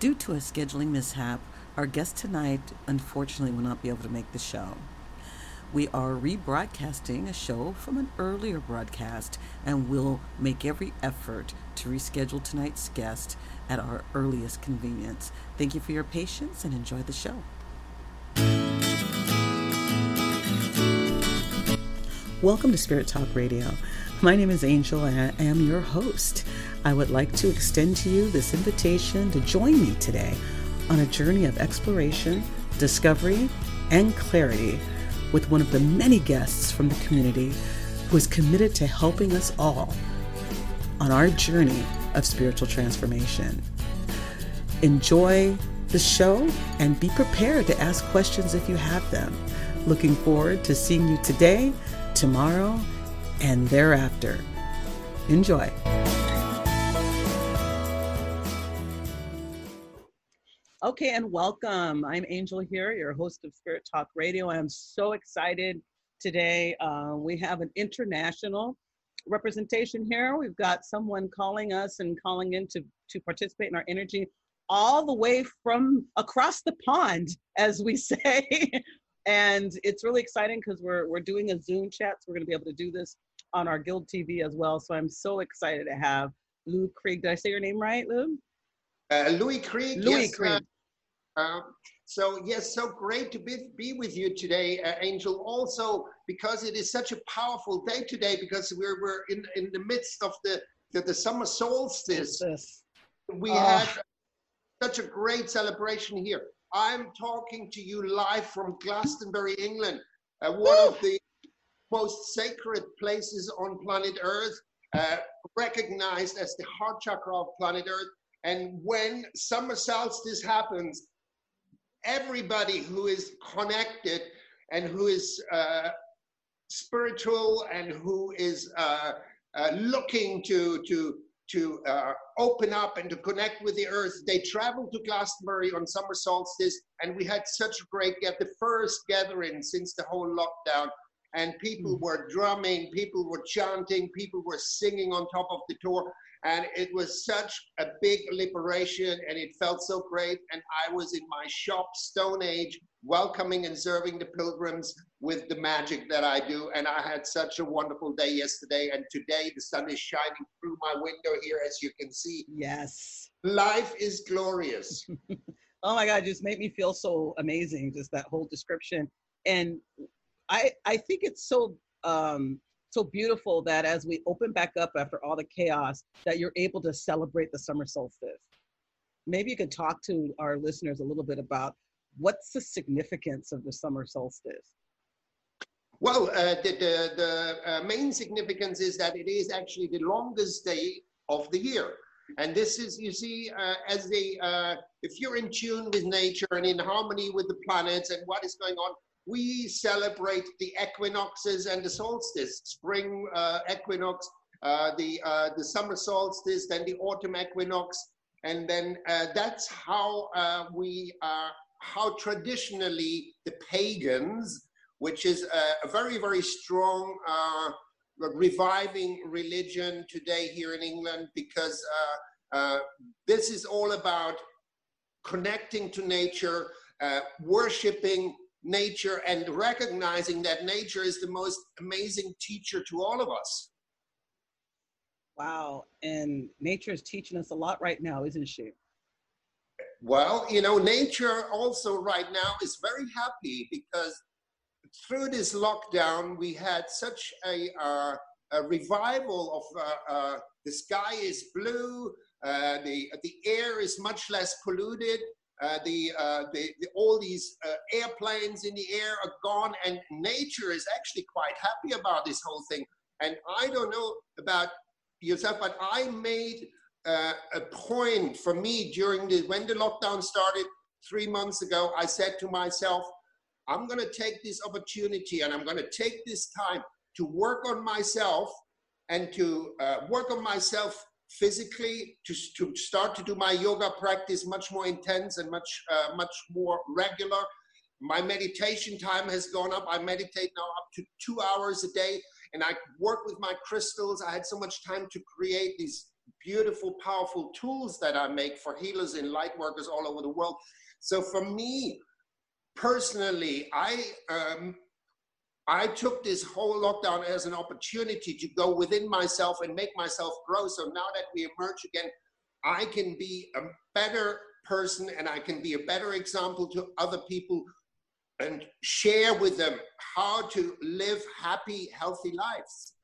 Due to a scheduling mishap, our guest tonight unfortunately will not be able to make the show. We are rebroadcasting a show from an earlier broadcast and will make every effort to reschedule tonight's guest at our earliest convenience. Thank you for your patience and enjoy the show. Welcome to Spirit Talk Radio. My name is Angel and I am your host. I would like to extend to you this invitation to join me today on a journey of exploration, discovery, and clarity with one of the many guests from the community who is committed to helping us all on our journey of spiritual transformation. Enjoy the show and be prepared to ask questions if you have them. Looking forward to seeing you today, tomorrow, and thereafter. Enjoy. Okay, and welcome. I'm Angel here, your host of Spirit Talk Radio. I'm so excited today. Uh, we have an international representation here. We've got someone calling us and calling in to, to participate in our energy all the way from across the pond, as we say. and it's really exciting because we're, we're doing a Zoom chat, so we're going to be able to do this on our Guild TV as well. So I'm so excited to have Lou Krieg. Did I say your name right, Lou? Uh, Lui Krieg. Lui yes, Krieg. Uh, uh, so yes, so great to be, be with you today, uh, Angel. Also, because it is such a powerful day today, because we're we're in in the midst of the the, the summer solstice. Yes. We Oh. had such a great celebration here. I'm talking to you live from Glastonbury, England, uh, one Woo! of the most sacred places on planet Earth, uh, recognized as the heart chakra of planet Earth. And when summer solstice happens, everybody who is connected and who is uh, spiritual and who is uh, uh, looking to to to uh, open up and to connect with the earth, they travel to Glastonbury on summer solstice, and we had such a great get the first gathering since the whole lockdown. And people hmm. were drumming, people were chanting, people were singing on top of the Tor, and it was such a big liberation, and it felt so great. And I was in my shop, Stone Age, welcoming and serving the pilgrims with the magic that I do. And I had such a wonderful day yesterday. And today the sun is shining through my window here, as you can see. Yes. Life is glorious. Oh my God, just made me feel so amazing, just that whole description. And I I think it's so um so beautiful that as we open back up after all the chaos, that you're able to celebrate the summer solstice. Maybe you could talk to our listeners a little bit about what's the significance of the summer solstice. Well, uh, the, the, the uh, main significance is that it is actually the longest day of the year. And this is, you see, uh, as a, uh, if you're in tune with nature and in harmony with the planets and what is going on, we celebrate the equinoxes and the solstice, spring uh, equinox, uh, the, uh, the summer solstice, then the autumn equinox. And then uh, that's how uh, we, uh, how traditionally the pagans, which is a, a very, very strong uh, reviving religion today here in England, because uh, uh, this is all about connecting to nature, uh, worshiping nature, and recognizing that nature is the most amazing teacher to all of us. Wow. And nature is teaching us a lot right now, isn't she? Well, you know, nature also right now is very happy because through this lockdown, we had such a, uh, a revival of uh, uh, the sky is blue, uh, the, the air is much less polluted, the, uh, the, the, all these uh, airplanes in the air are gone, and nature is actually quite happy about this whole thing. And I don't know about yourself, but I made uh, a point for me during the when the lockdown started three months ago. I said to myself, I'm going to take this opportunity and I'm going to take this time to work on myself and to uh, work on myself physically to, to start to do my yoga practice much more intense and much uh, much more regular. My meditation time has gone up. I meditate now up to two hours a day and i work with my crystals. I had so much time to create these beautiful, powerful tools that I make for healers and light workers all over the world. So for me personally, I um, I took this whole lockdown as an opportunity to go within myself and make myself grow. So now that we emerge again, I can be a better person and I can be a better example to other people and share with them how to live happy, healthy lives.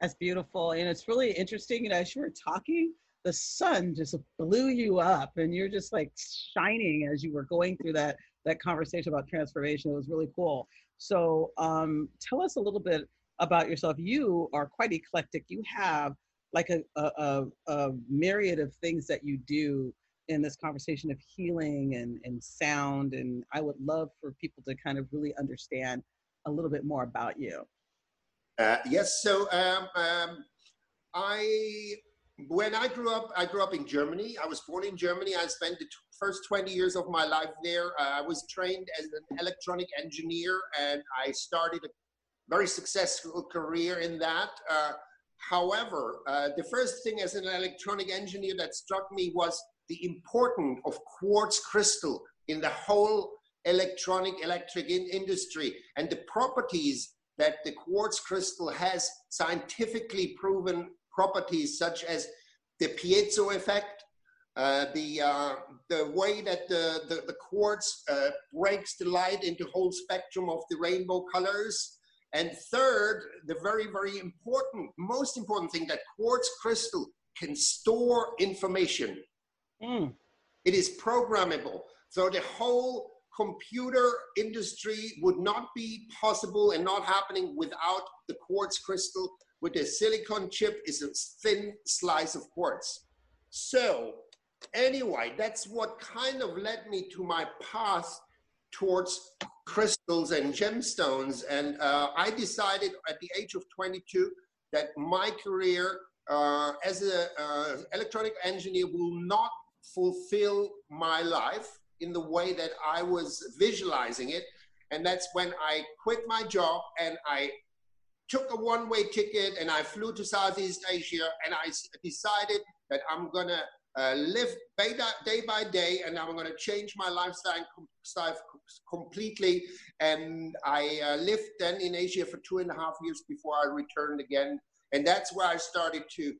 That's beautiful. And it's really interesting. Know, as you were talking, the sun just blew you up and you're just like shining as you were going through that that conversation about transformation. It was really cool. So um, tell us a little bit about yourself. You are quite eclectic. You have like a, a, a, myriad of things that you do in this conversation of healing and, and sound. And I would love for people to kind of really understand a little bit more about you. Uh, yes, so um, um, I when I grew up, I grew up in Germany. I was born in Germany. I spent the first 20 years of my life there. Uh, I was trained as an electronic engineer and I started a very successful career in that. Uh, however, uh, the first thing as an electronic engineer that struck me was the importance of quartz crystal in the whole electronic electric in industry and the properties that the quartz crystal has scientifically proven properties such as the piezo effect, uh, the, uh, the way that the, the, the quartz uh, breaks the light into whole spectrum of the rainbow colors. And third, the very, very important, most important thing that quartz crystal can store information. Mm. It is programmable. So the whole computer industry would not be possible and not happening without the quartz crystal with a silicon chip is a thin slice of quartz. So anyway, that's what kind of led me to my path towards crystals and gemstones. And uh, I decided at the age of 22 that my career uh, as an uh, electronic engineer will not fulfill my life in the way that I was visualizing it. And that's when I quit my job and I took a one-way ticket and I flew to Southeast Asia and I decided that I'm gonna uh, live day by day and now I'm gonna change my lifestyle completely. And I uh, lived then in Asia for two and a half years before I returned again. And that's where I started to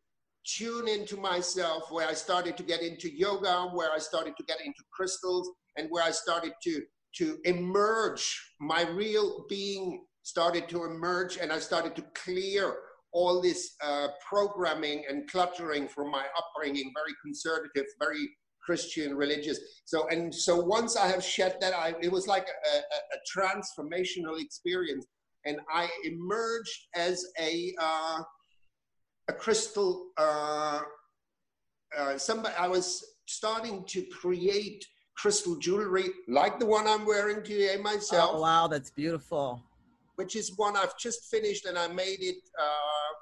tune into myself, where I started to get into yoga, where I started to get into crystals, and where I started to to emerge my real being started to emerge and I started to clear all this uh, programming and cluttering from my upbringing, very conservative, very Christian, religious. So, and so once I have shed that, I, it was like a, a, a transformational experience. And I emerged as a, uh, a crystal, uh, uh, somebody, I was starting to create crystal jewelry like the one I'm wearing today myself. Oh, wow, that's beautiful which is one I've just finished and I made it uh,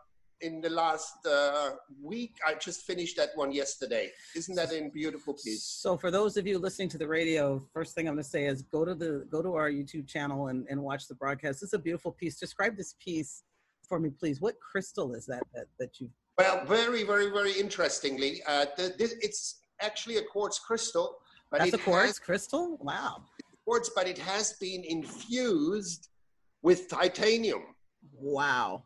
in the last uh, week. I just finished that one yesterday. Isn't that a beautiful piece? So for those of you listening to the radio, first thing I'm going to say is go to the go to our YouTube channel and, and watch the broadcast. This is a beautiful piece. Describe this piece for me, please. What crystal is that that, that you? Well, very, very, very interestingly, uh, the, this, it's actually a quartz crystal. But That's a quartz has, crystal. Wow. Quartz, but it has been infused with titanium. Wow.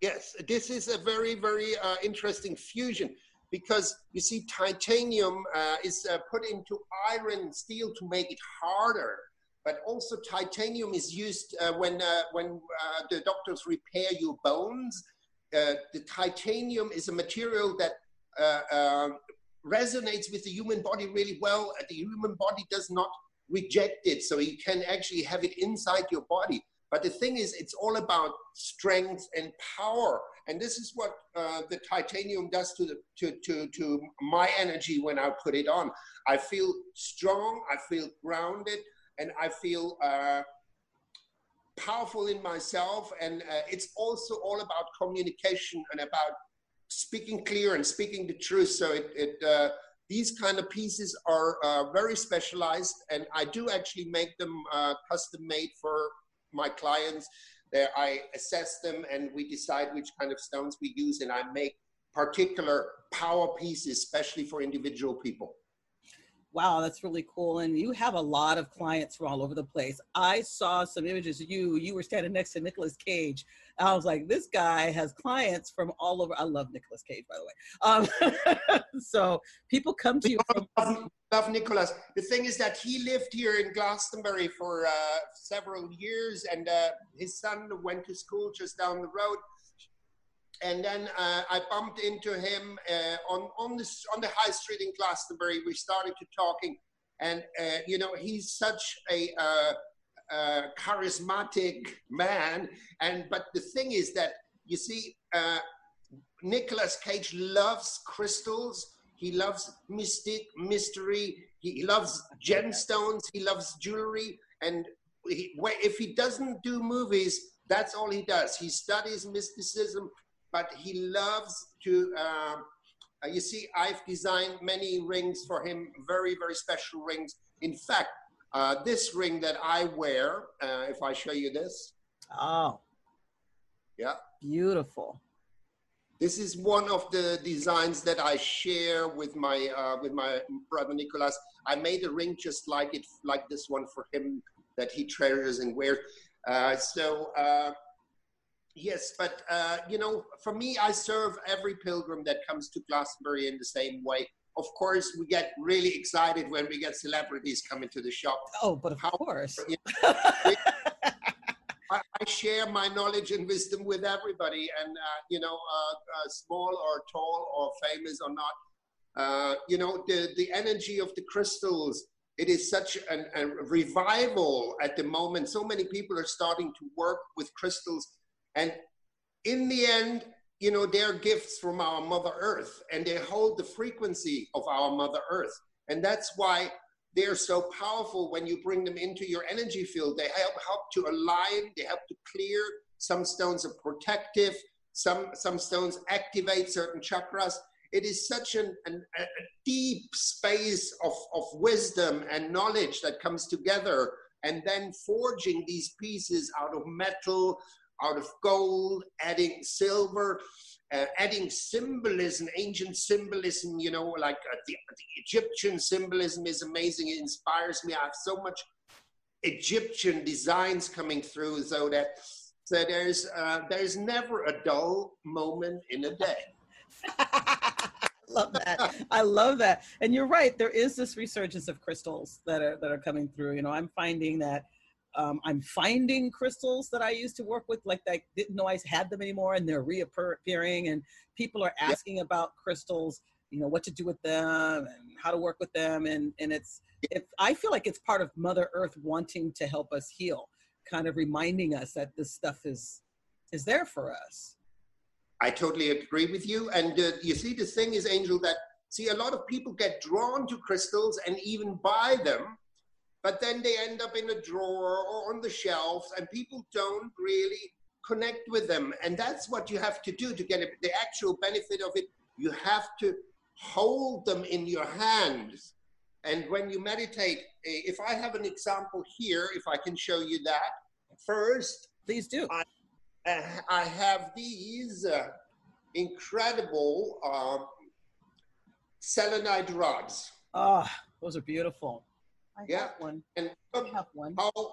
Yes, this is a very, very uh, interesting fusion because you see, titanium uh, is uh, put into iron steel to make it harder. But also, titanium is used uh, when uh, when uh, the doctors repair your bones. the titanium is a material that resonates with the human body really well. The human body does not reject it, so you can actually have it inside your body. But the thing is, it's all about strength and power. And this is what uh, the titanium does to, the, to, to, to my energy when I put it on. I feel strong, I feel grounded, and I feel uh, powerful in myself. And uh, it's also all about communication and about speaking clear and speaking the truth. So it, it uh, these kind of pieces are uh, very specialized, and I do actually make them uh, custom made for my clients. There, I assess them and we decide which kind of stones we use, and I make particular power pieces, especially for individual people wow, that's really cool. And you have a lot of clients from all over the place. I saw some images of you. You were standing next to Nicolas Cage. I was like, this guy has clients from all over. I love Nicolas Cage, by the way. Um, so people come to you from. Love, love Nicolas. The thing is that he lived here in Glastonbury for uh, several years, and uh, his son went to school just down the road and then uh, I bumped into him uh, on on the on the high street in Glastonbury. We started to talking, and uh, you know he's such a uh, uh, charismatic man. And but the thing is that you see, uh, Nicolas Cage loves crystals. He loves mystic mystery. He loves gemstones. He loves jewelry. And he, if he doesn't do movies, that's all he does. He studies mysticism but he loves to. Uh, uh, you see, I've designed many rings for him, very, very special rings. In fact, uh, this ring that I wear, uh, if I show you this. Oh. Yeah. Beautiful. This is one of the designs that I share with my uh, with my brother Nicolas. I made a ring just like it, like this one for him that he treasures and wears. Uh, so uh, Yes, but uh, you know, for me, I serve every pilgrim that comes to Glastonbury in the same way. Of course, we get really excited when we get celebrities coming to the shop. Oh, but of How, course. You know, I, I, share my knowledge and wisdom with everybody, and uh, you know, uh, uh small or tall or famous or not. Uh, you know, the the energy of the crystals. It is such an, a revival at the moment. So many people are starting to work with crystals and in the end, you know, they're gifts from our Mother Earth and they hold the frequency of our Mother Earth. And that's why they're so powerful when you bring them into your energy field. They help, help to align, they help to clear. Some stones are protective, some, some stones activate certain chakras. It is such an, an, a deep space of, of wisdom and knowledge that comes together and then forging these pieces out of metal, out of gold, adding silver, uh, adding symbolism, ancient symbolism, you know, like uh, the, the, Egyptian symbolism is amazing. It inspires me. I have so much Egyptian designs coming through so that so there's uh, there's never a dull moment in a day. love that. I love that. And you're right. There is this resurgence of crystals that are that are coming through. You know, I'm finding that um, I'm finding crystals that I used to work with, like I didn't know I had them anymore, and they're reappearing. And people are asking about crystals, you know, what to do with them and how to work with them. And and it's if I feel like it's part of Mother Earth wanting to help us heal, kind of reminding us that this stuff is is there for us. I totally agree with you. And uh, you see, the thing is, Angel, that see a lot of people get drawn to crystals and even buy them but then they end up in a drawer or on the shelves and people don't really connect with them. And that's what you have to do to get the actual benefit of it. You have to hold them in your hands. And when you meditate eh, if i have an example here if i can show you that. First please do. I, uh, I have these uh, incredible uh, selenite rods. Oh those are beautiful I yeah. have one. And look I have one. How,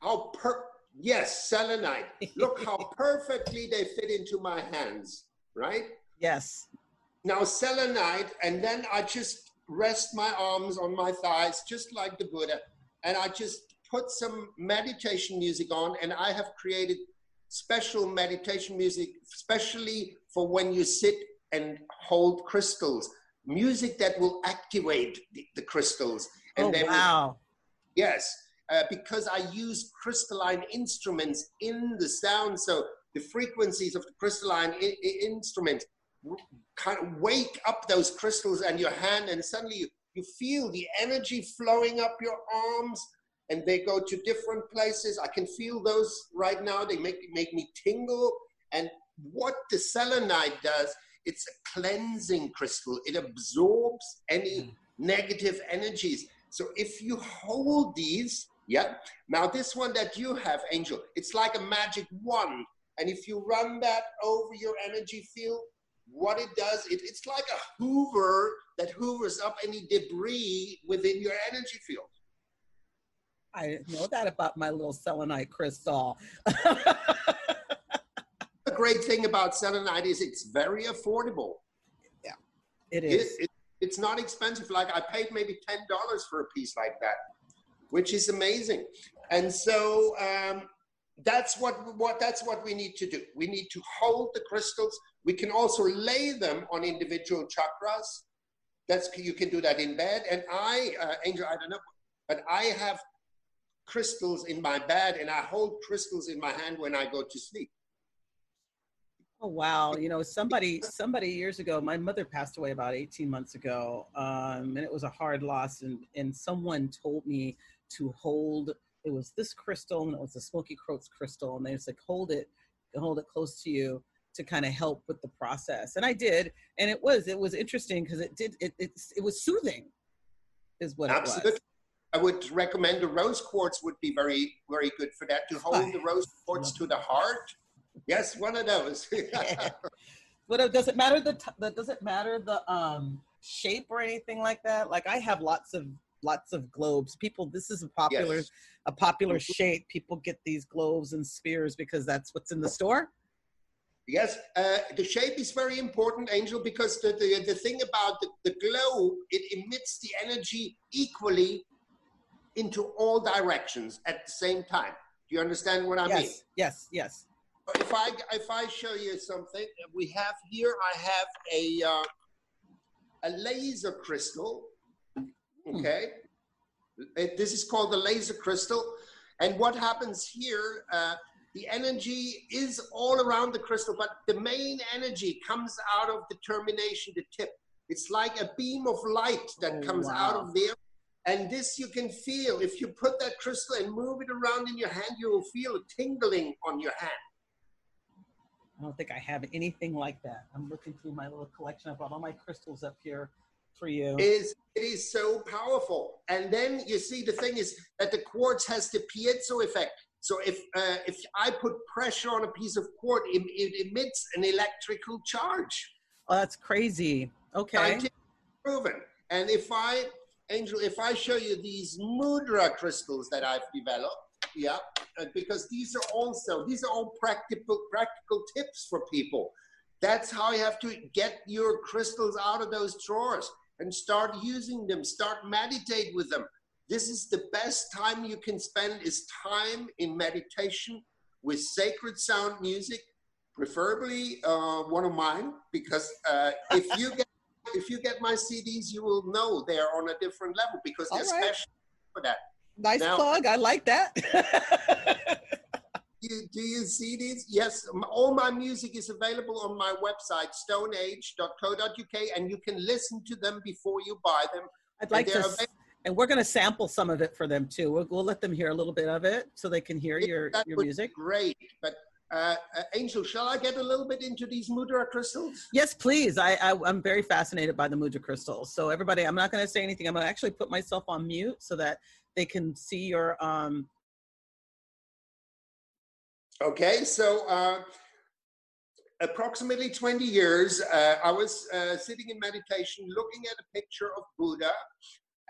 how per yes, selenite. look how perfectly they fit into my hands, right? Yes. Now selenite, and then I just rest my arms on my thighs, just like the Buddha, and I just put some meditation music on, and I have created special meditation music, especially for when you sit and hold crystals. Music that will activate the, the crystals and oh, wow. yes, uh, because I use crystalline instruments in the sound. So the frequencies of the crystalline I- I instrument kind of wake up those crystals and your hand, and suddenly you, you feel the energy flowing up your arms, and they go to different places. I can feel those right now. They make make me tingle. And what the selenite does, it's a cleansing crystal. It absorbs any mm. negative energies. So if you hold these, yeah, now this one that you have, Angel, it's like a magic wand. And if you run that over your energy field, what it does, it, it's like a hoover that hoovers up any debris within your energy field. I didn't know that about my little selenite crystal. the great thing about selenite is it's very affordable. Yeah, it is. It, it, it's not expensive. Like I paid maybe $10 for a piece like that, which is amazing. And so um, that's what, what that's what we need to do. We need to hold the crystals. We can also lay them on individual chakras. That's you can do that in bed. And I, uh, Angel, I don't know, but I have crystals in my bed and I hold crystals in my hand when I go to sleep. Oh wow! You know, somebody somebody years ago, my mother passed away about 18 months ago, um, and it was a hard loss. And and someone told me to hold. It was this crystal, and it was a smoky quartz crystal, and they just said hold it, hold it close to you to kind of help with the process. And I did, and it was it was interesting because it did it, it it was soothing, is what Absolutely. it was. Absolutely I would recommend the rose quartz would be very very good for that to hold the rose quartz to the heart Yes, one of those. but does it matter the, the does it matter the um shape or anything like that? Like I have lots of lots of globes. People, this is a popular yes. a popular mm-hmm. shape. People get these globes and spheres because that's what's in the store. Yes, uh, the shape is very important, Angel, because the, the, the thing about the, the globe, it emits the energy equally into all directions at the same time. Do you understand what I yes, mean? Yes, yes if I if I show you something, we have here. I have a uh, a laser crystal. Hmm. Okay, it, this is called the laser crystal, and what happens here? Uh, the energy is all around the crystal, but the main energy comes out of the termination, the tip. It's like a beam of light that oh, comes wow. out of there. And this you can feel. If you put that crystal and move it around in your hand, you will feel a tingling on your hand. I don't think I have anything like that. I'm looking through my little collection. I brought all my crystals up here for you. It is it is so powerful. And then you see the thing is that the quartz has the piezo effect. So if uh, if I put pressure on a piece of quartz, it, it emits an electrical charge. Oh, that's crazy. Okay. Proven. And if I, Angel, if I show you these mudra crystals that I've developed, yeah, uh, because these are also these are all practical practical tips for people. That's how you have to get your crystals out of those drawers and start using them. Start meditate with them. This is the best time you can spend is time in meditation with sacred sound music, preferably uh, one of mine, because uh, if you get if you get my CDs, you will know they're on a different level because they're right. special for that. Nice now, plug. I like that. you, do you see these? Yes, all my music is available on my website, stoneage.co.uk, and you can listen to them before you buy them. I'd like to, and we're going to sample some of it for them too. We'll, we'll, let them hear a little bit of it so they can hear your, your music. great, but uh, uh, Angel, shall I get a little bit into these mudra crystals? Yes, please. I, I am very fascinated by the mudra crystals. So everybody, I'm not going to say anything. I'm going to actually put myself on mute so that they can see your um okay so uh approximately 20 years uh, i was uh, sitting in meditation looking at a picture of buddha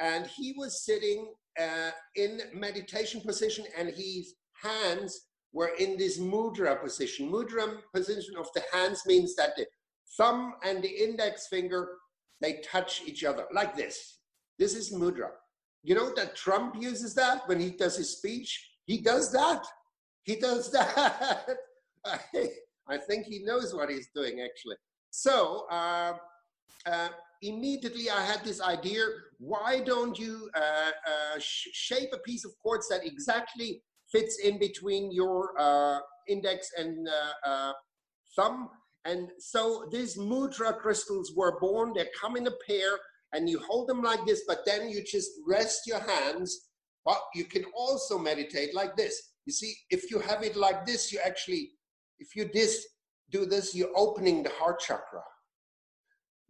and he was sitting uh, in meditation position and his hands were in this mudra position. Mudra position of the hands means that the thumb and the index finger they touch each other like this. This is mudra you know that Trump uses that when he does his speech? He does that. He does that. I, think he knows what he's doing actually. So uh, uh, immediately I had this idea, why don't you uh, uh sh shape a piece of quartz that exactly fits in between your uh, index and uh, thumb? And so these mudra crystals were born, they come in a pair, and you hold them like this, but then you just rest your hands. But you can also meditate like this. You see, if you have it like this, you actually, if you this, do this, you're opening the heart chakra.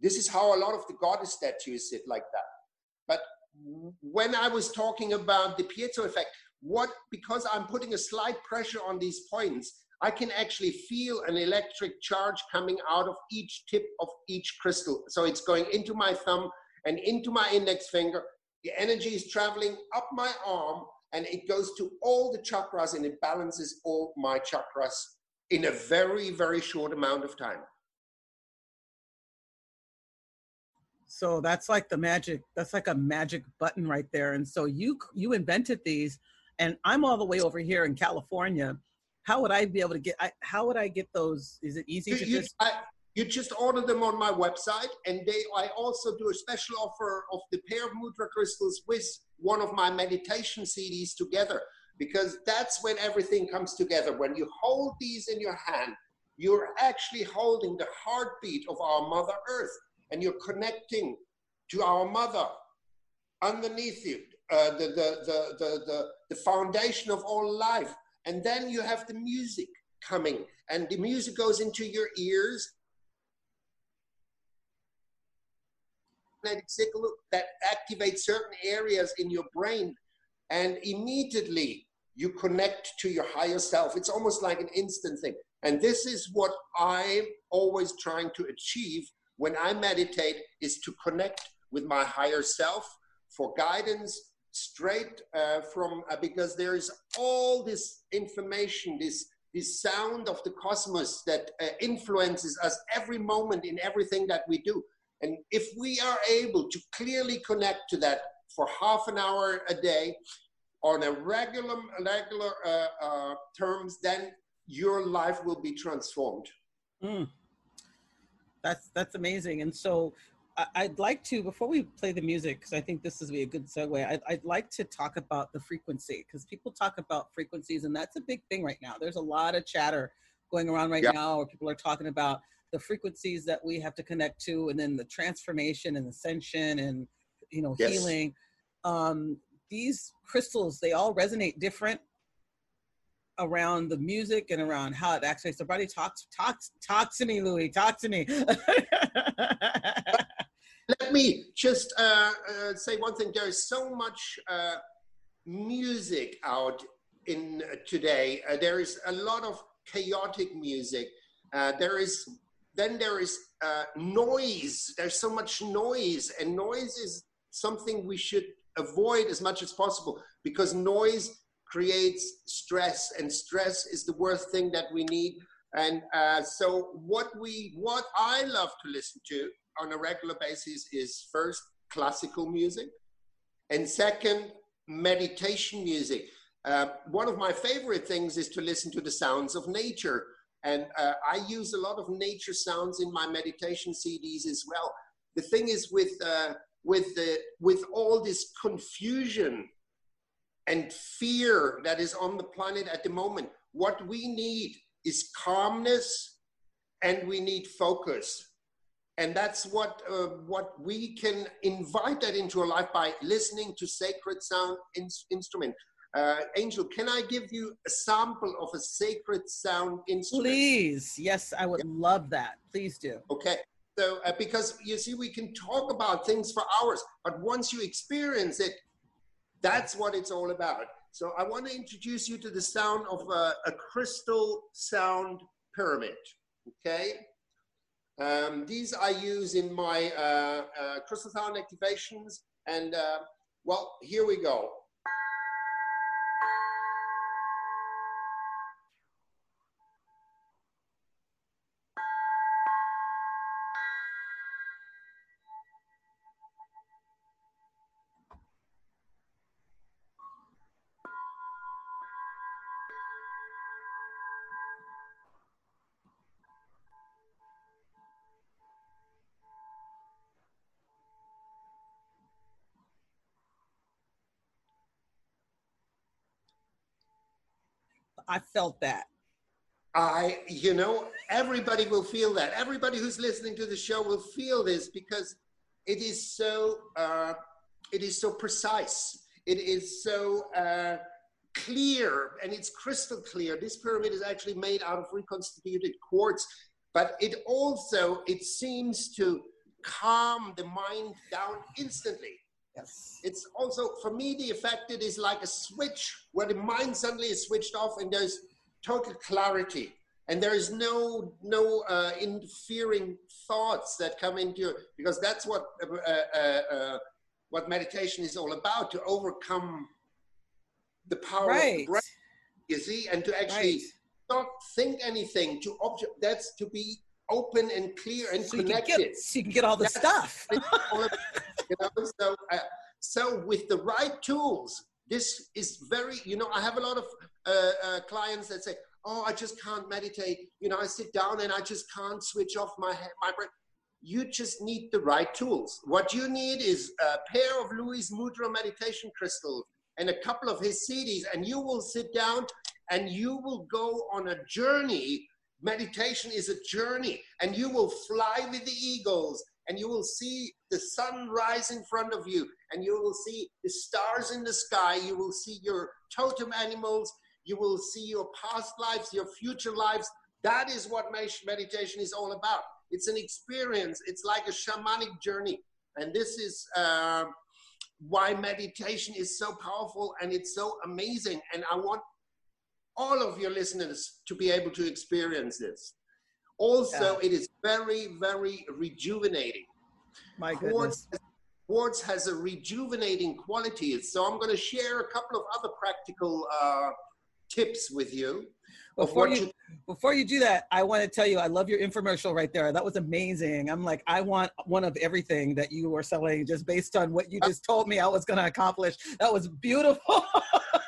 This is how a lot of the goddess statues sit like that. But when I was talking about the piezo effect, what because I'm putting a slight pressure on these points, I can actually feel an electric charge coming out of each tip of each crystal. So it's going into my thumb and into my index finger. The energy is traveling up my arm and it goes to all the chakras and it balances all my chakras in a very, very short amount of time. So that's like the magic, that's like a magic button right there. And so you you invented these and I'm all the way over here in California how would I be able to get? I, how would I get those? Is it easy you, to you, just? I, you just order them on my website, and they. I also do a special offer of the pair of mudra crystals with one of my meditation CDs together, because that's when everything comes together. When you hold these in your hand, you're actually holding the heartbeat of our Mother Earth, and you're connecting to our Mother underneath you, uh, the, the, the, the, the, the foundation of all life and then you have the music coming, and the music goes into your ears. Signal that activates certain areas in your brain, and immediately you connect to your higher self. It's almost like an instant thing. And this is what I'm always trying to achieve when I meditate is to connect with my higher self for guidance straight uh, from uh, because there is all this information this this sound of the cosmos that uh, influences us every moment in everything that we do and if we are able to clearly connect to that for half an hour a day on a regular regular uh, uh, terms then your life will be transformed mm. that's that's amazing and so I'd like to, before we play the music, because I think this is be a good segue, I'd, I'd like to talk about the frequency, because people talk about frequencies, and that's a big thing right now. There's a lot of chatter going around right yeah. now where people are talking about the frequencies that we have to connect to, and then the transformation and ascension and, you know, yes. healing. Um, these crystals, they all resonate different around the music and around how it actually so body talks talks talk to me lui talk to me let me just uh, uh, say one thing. There is so much uh, music out in uh, today. Uh, there is a lot of chaotic music. Uh, there is then there is noise. There's so much noise, and noise is something we should avoid as much as possible because noise creates stress, and stress is the worst thing that we need. And so, what we what I love to listen to on a regular basis is first classical music, and second, meditation music. Uh, one of my favorite things is to listen to the sounds of nature. And uh, I use a lot of nature sounds in my meditation CDs as well. The thing is with, uh, with, the, with all this confusion and fear that is on the planet at the moment, what we need is calmness and we need focus and that's what uh, what we can invite that into our life by listening to sacred sound in, instrument uh, angel can i give you a sample of a sacred sound instrument please yes i would yeah. love that please do okay so uh, because you see we can talk about things for hours but once you experience it that's what it's all about so i want to introduce you to the sound of a, a crystal sound pyramid okay um, these I use in my uh, uh, crystal sound activations. And uh, well, here we go. I felt that. I, you know, everybody will feel that. Everybody who's listening to the show will feel this because it is so, uh, it is so precise. It is so uh, clear, and it's crystal clear. This pyramid is actually made out of reconstituted quartz, but it also it seems to calm the mind down instantly. Yes. It's also, for me, the effect it is like a switch where the mind suddenly is switched off and there's total clarity and there is no no uh, interfering thoughts that come into because that's what uh, uh, uh, what meditation is all about to overcome the power right. of the breath you see and to actually right. not think anything to object that's to be open and clear and so connected you get, so you can get all the that's stuff you know so uh, so with the right tools this is very you know i have a lot of uh, uh, clients that say oh, I just can't meditate. You know, I sit down and I just can't switch off my my brain. You just need the right tools. What you need is a pair of Lui Mudra meditation crystals and a couple of his CDs, and you will sit down and you will go on a journey. Meditation is a journey, and you will fly with the eagles, and you will see the sun rise in front of you, and you will see the stars in the sky. You will see your totem animals, you will see your past lives, your future lives. That is what meditation is all about. It's an experience, it's like a shamanic journey. And this is uh, why meditation is so powerful and it's so amazing. And I want all of your listeners to be able to experience this. Also, yeah. it is very, very rejuvenating. My goodness. Quartz, quartz has a rejuvenating quality. So I'm going to share a couple of other practical uh, tips with you. Before you, you, before you do that, I want to tell you I love your infomercial right there. That was amazing. I'm like, I want one of everything that you were selling just based on what you just told me I was going to accomplish. That was beautiful.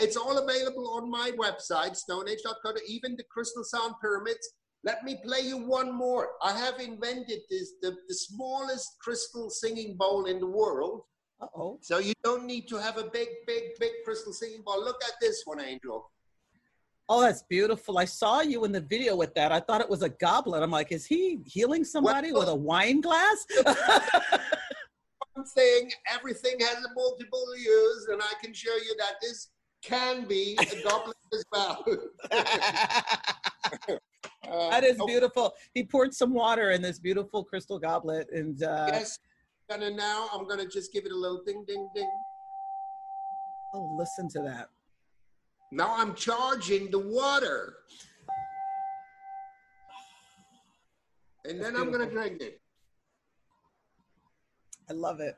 it's all available on my website, stoneage.co, even the crystal sound pyramids. Let me play you one more. I have invented this the, the smallest crystal singing bowl in the world. Uh-oh. So you don't need to have a big, big, big crystal singing bowl. Look at this one, Angel. Oh, that's beautiful. I saw you in the video with that. I thought it was a goblet. I'm like, is he healing somebody with a wine glass? thing, everything has a multiple use, and I can show you that this can be a goblet as well. uh, that is beautiful. He poured some water in this beautiful crystal goblet, and uh, yes, and now I'm gonna just give it a little ding, ding, ding. Oh, listen to that. Now I'm charging the water. And That's then I'm gonna drink it. I love it.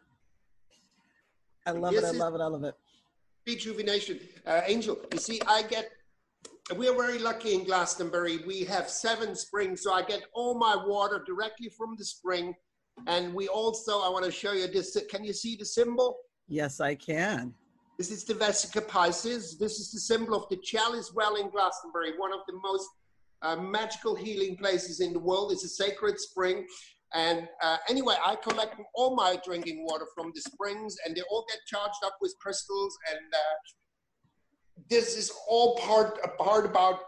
I love it. I love it. I love it. Rejuvenation. Uh, Angel, you see, I get, we are very lucky in Glastonbury. We have seven springs, so I get all my water directly from the spring and we also, I want to show you this. Can you see the symbol? Yes, I can. This is the Vesica Piscis. This is the symbol of the Chalice Well in Glastonbury, one of the most uh, magical healing places in the world. It's a sacred spring. And uh, anyway, I collect all my drinking water from the springs, and they all get charged up with crystals. And uh, this is all part a part about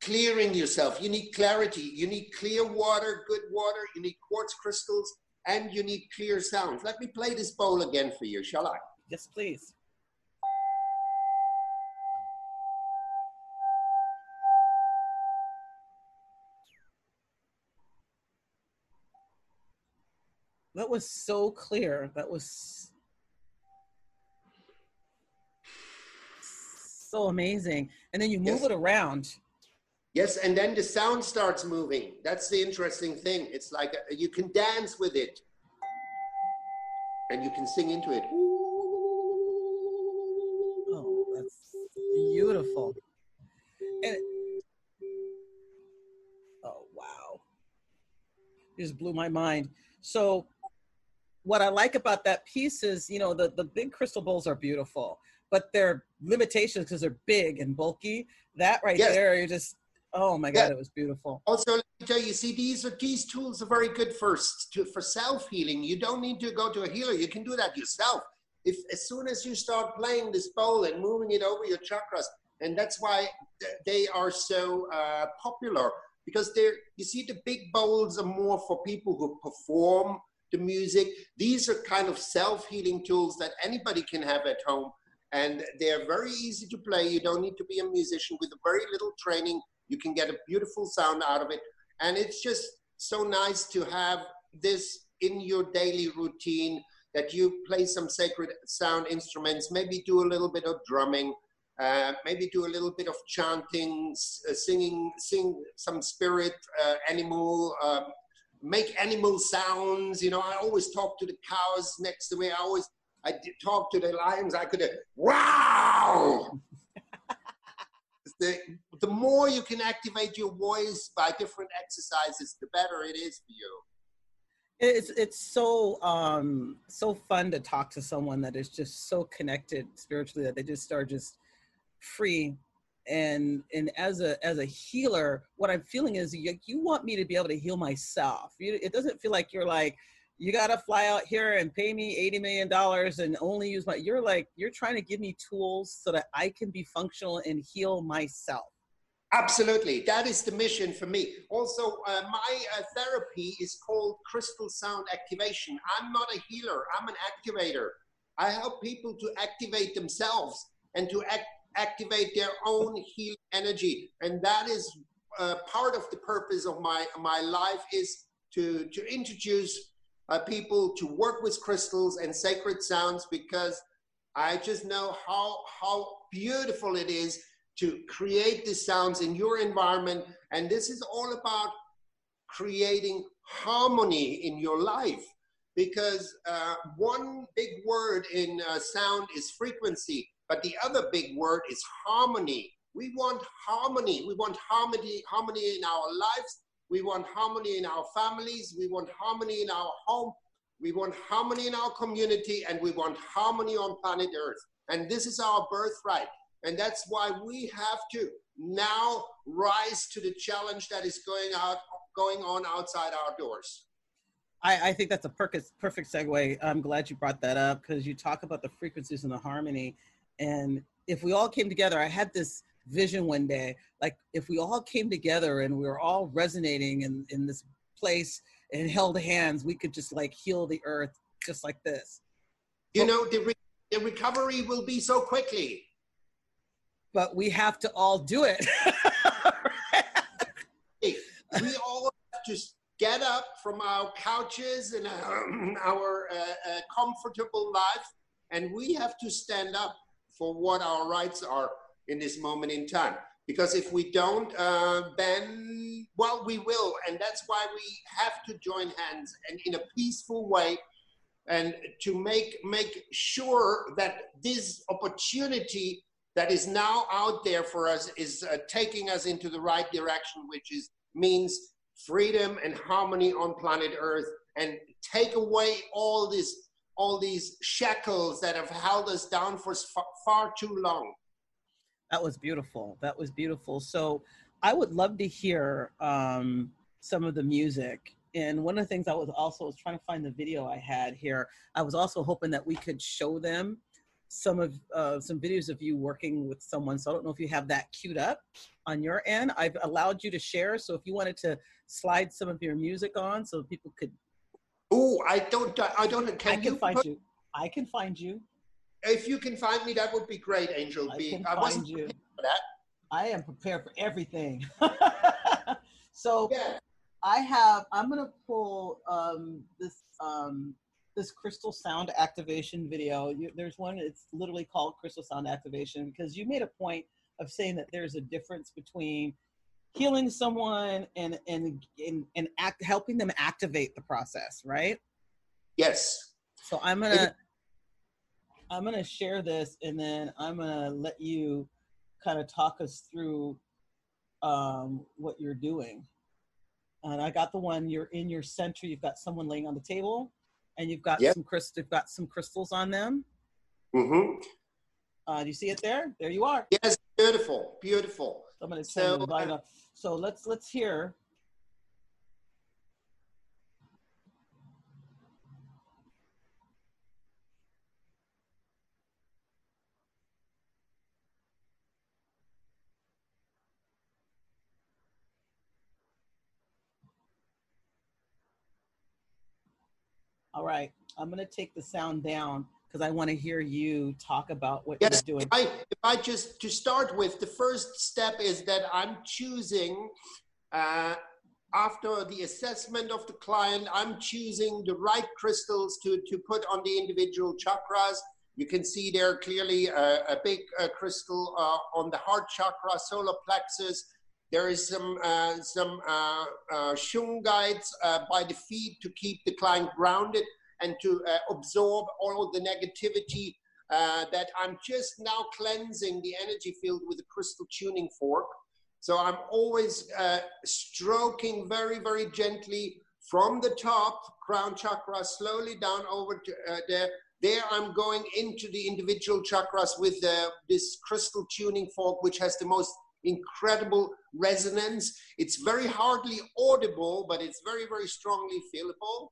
clearing yourself. You need clarity. You need clear water, good water. You need quartz crystals, and you need clear sounds. Let me play this bowl again for you, shall I? Yes, please. That was so clear. That was so amazing. And then you move yes. it around Yes, and then the sound starts moving. That's the interesting thing. It's like a, you can dance with it and you can sing into it. Oh, that's beautiful. And oh, wow. It just blew my mind. So, what I like about that piece is, you know, the, the big crystal bowls are beautiful, but they're limitations because they're big and bulky. That right yes. there, you just Oh my God, it was beautiful. Also, let me tell you, see, these are these tools are very good for to, for self healing. You don't need to go to a healer. You can do that yourself. If as soon as you start playing this bowl and moving it over your chakras, and that's why they are so uh, popular because they're you see the big bowls are more for people who perform the music. These are kind of self healing tools that anybody can have at home. And they're very easy to play. You don't need to be a musician with very little training you can get a beautiful sound out of it. And it's just so nice to have this in your daily routine that you play some sacred sound instruments, maybe do a little bit of drumming. uh, maybe do a little bit of chanting, uh, singing, sing some spirit uh, animal, um, make animal sounds. You know, I always talk to the cows next to me. I always I talk to the lions. I could, wow. the, the more you can activate your voice by different exercises, the better it is for you. It's it's so um so fun to talk to someone that is just so connected spiritually that they just are just free and and as a as a healer what i'm feeling is you, you want me to be able to heal myself. You, it doesn't feel like you're like you got to fly out here and pay me 80 million dollars and only use my you're like you're trying to give me tools so that i can be functional and heal myself. Absolutely. That is the mission for me. Also uh, my uh, therapy is called crystal sound activation. I'm not a healer. I'm an activator. I help people to activate themselves and to act activate their own healing energy. And that is uh, part of the purpose of my, my life is to, to introduce uh, people to work with crystals and sacred sounds because I just know how, how beautiful it is to create these sounds in your environment. And this is all about creating harmony in your life because uh, one big word in uh, sound is frequency. But the other big word is harmony. We want harmony. We want harmony, harmony in our lives. We want harmony in our families. We want harmony in our home. We want harmony in our community and we want harmony on planet Earth. And this is our birthright. And that's why we have to now rise to the challenge that is going out, going on outside our doors. I, I think that's a perfect, perfect segue. I'm glad you brought that up because you talk about the frequencies and the harmony. And if we all came together, I had this vision one day, like if we all came together and we were all resonating in, in this place and held hands, we could just like heal the earth just like this. You know, the, re- the recovery will be so quickly. But we have to all do it. we all have to get up from our couches and uh, our uh, uh, comfortable life, and we have to stand up for what our rights are in this moment in time. Because if we don't, uh, then, well, we will. And that's why we have to join hands and in a peaceful way and to make, make sure that this opportunity that is now out there for us is uh, taking us into the right direction, which is means freedom and harmony on planet Earth and take away all this all these shackles that have held us down for far, too long. That was beautiful. That was beautiful. So I would love to hear um, some of the music. And one of the things I was also was trying to find the video I had here. I was also hoping that we could show them some of uh, some videos of you working with someone. So I don't know if you have that queued up on your end. I've allowed you to share. So if you wanted to slide some of your music on, so people could Oh, I don't. I don't. Can I can you find put, you. I can find you. If you can find me, that would be great, Angel. I B. can I find you. For that. I am prepared for everything. so yeah. I have. I'm gonna pull um, this um, this crystal sound activation video. You, there's one. It's literally called crystal sound activation because you made a point of saying that there's a difference between healing someone and and and, and act helping them activate the process right? Yes. So i'm gonna i'm gonna share this and then i'm gonna let you kind of talk us through um, what you're doing. And i got the one you're in your center you've got someone laying on the table and you've got yep. some crystals you've got some crystals on them. Mm-hmm. uh, do you see it there? There you are. Yes beautiful beautiful I'm going to turn so, the light uh, So let's let's hear. All right, I'm going to take the sound down because I want to hear you talk about what yes, you're doing. I, if I just to start with, the first step is that I'm choosing uh, after the assessment of the client, I'm choosing the right crystals to, to put on the individual chakras. You can see there clearly a, a big uh, crystal uh, on the heart chakra, solar plexus. There is some uh, some uh, uh, shungites uh, by the feet to keep the client grounded and to uh, absorb all the negativity uh, that I'm just now cleansing the energy field with a crystal tuning fork. So I'm always uh, stroking very, very gently from the top, crown chakra, slowly down over to there there I'm going into the individual chakras with the, this crystal tuning fork, which has the most incredible resonance. It's very hardly audible, but it's very, very strongly feelable.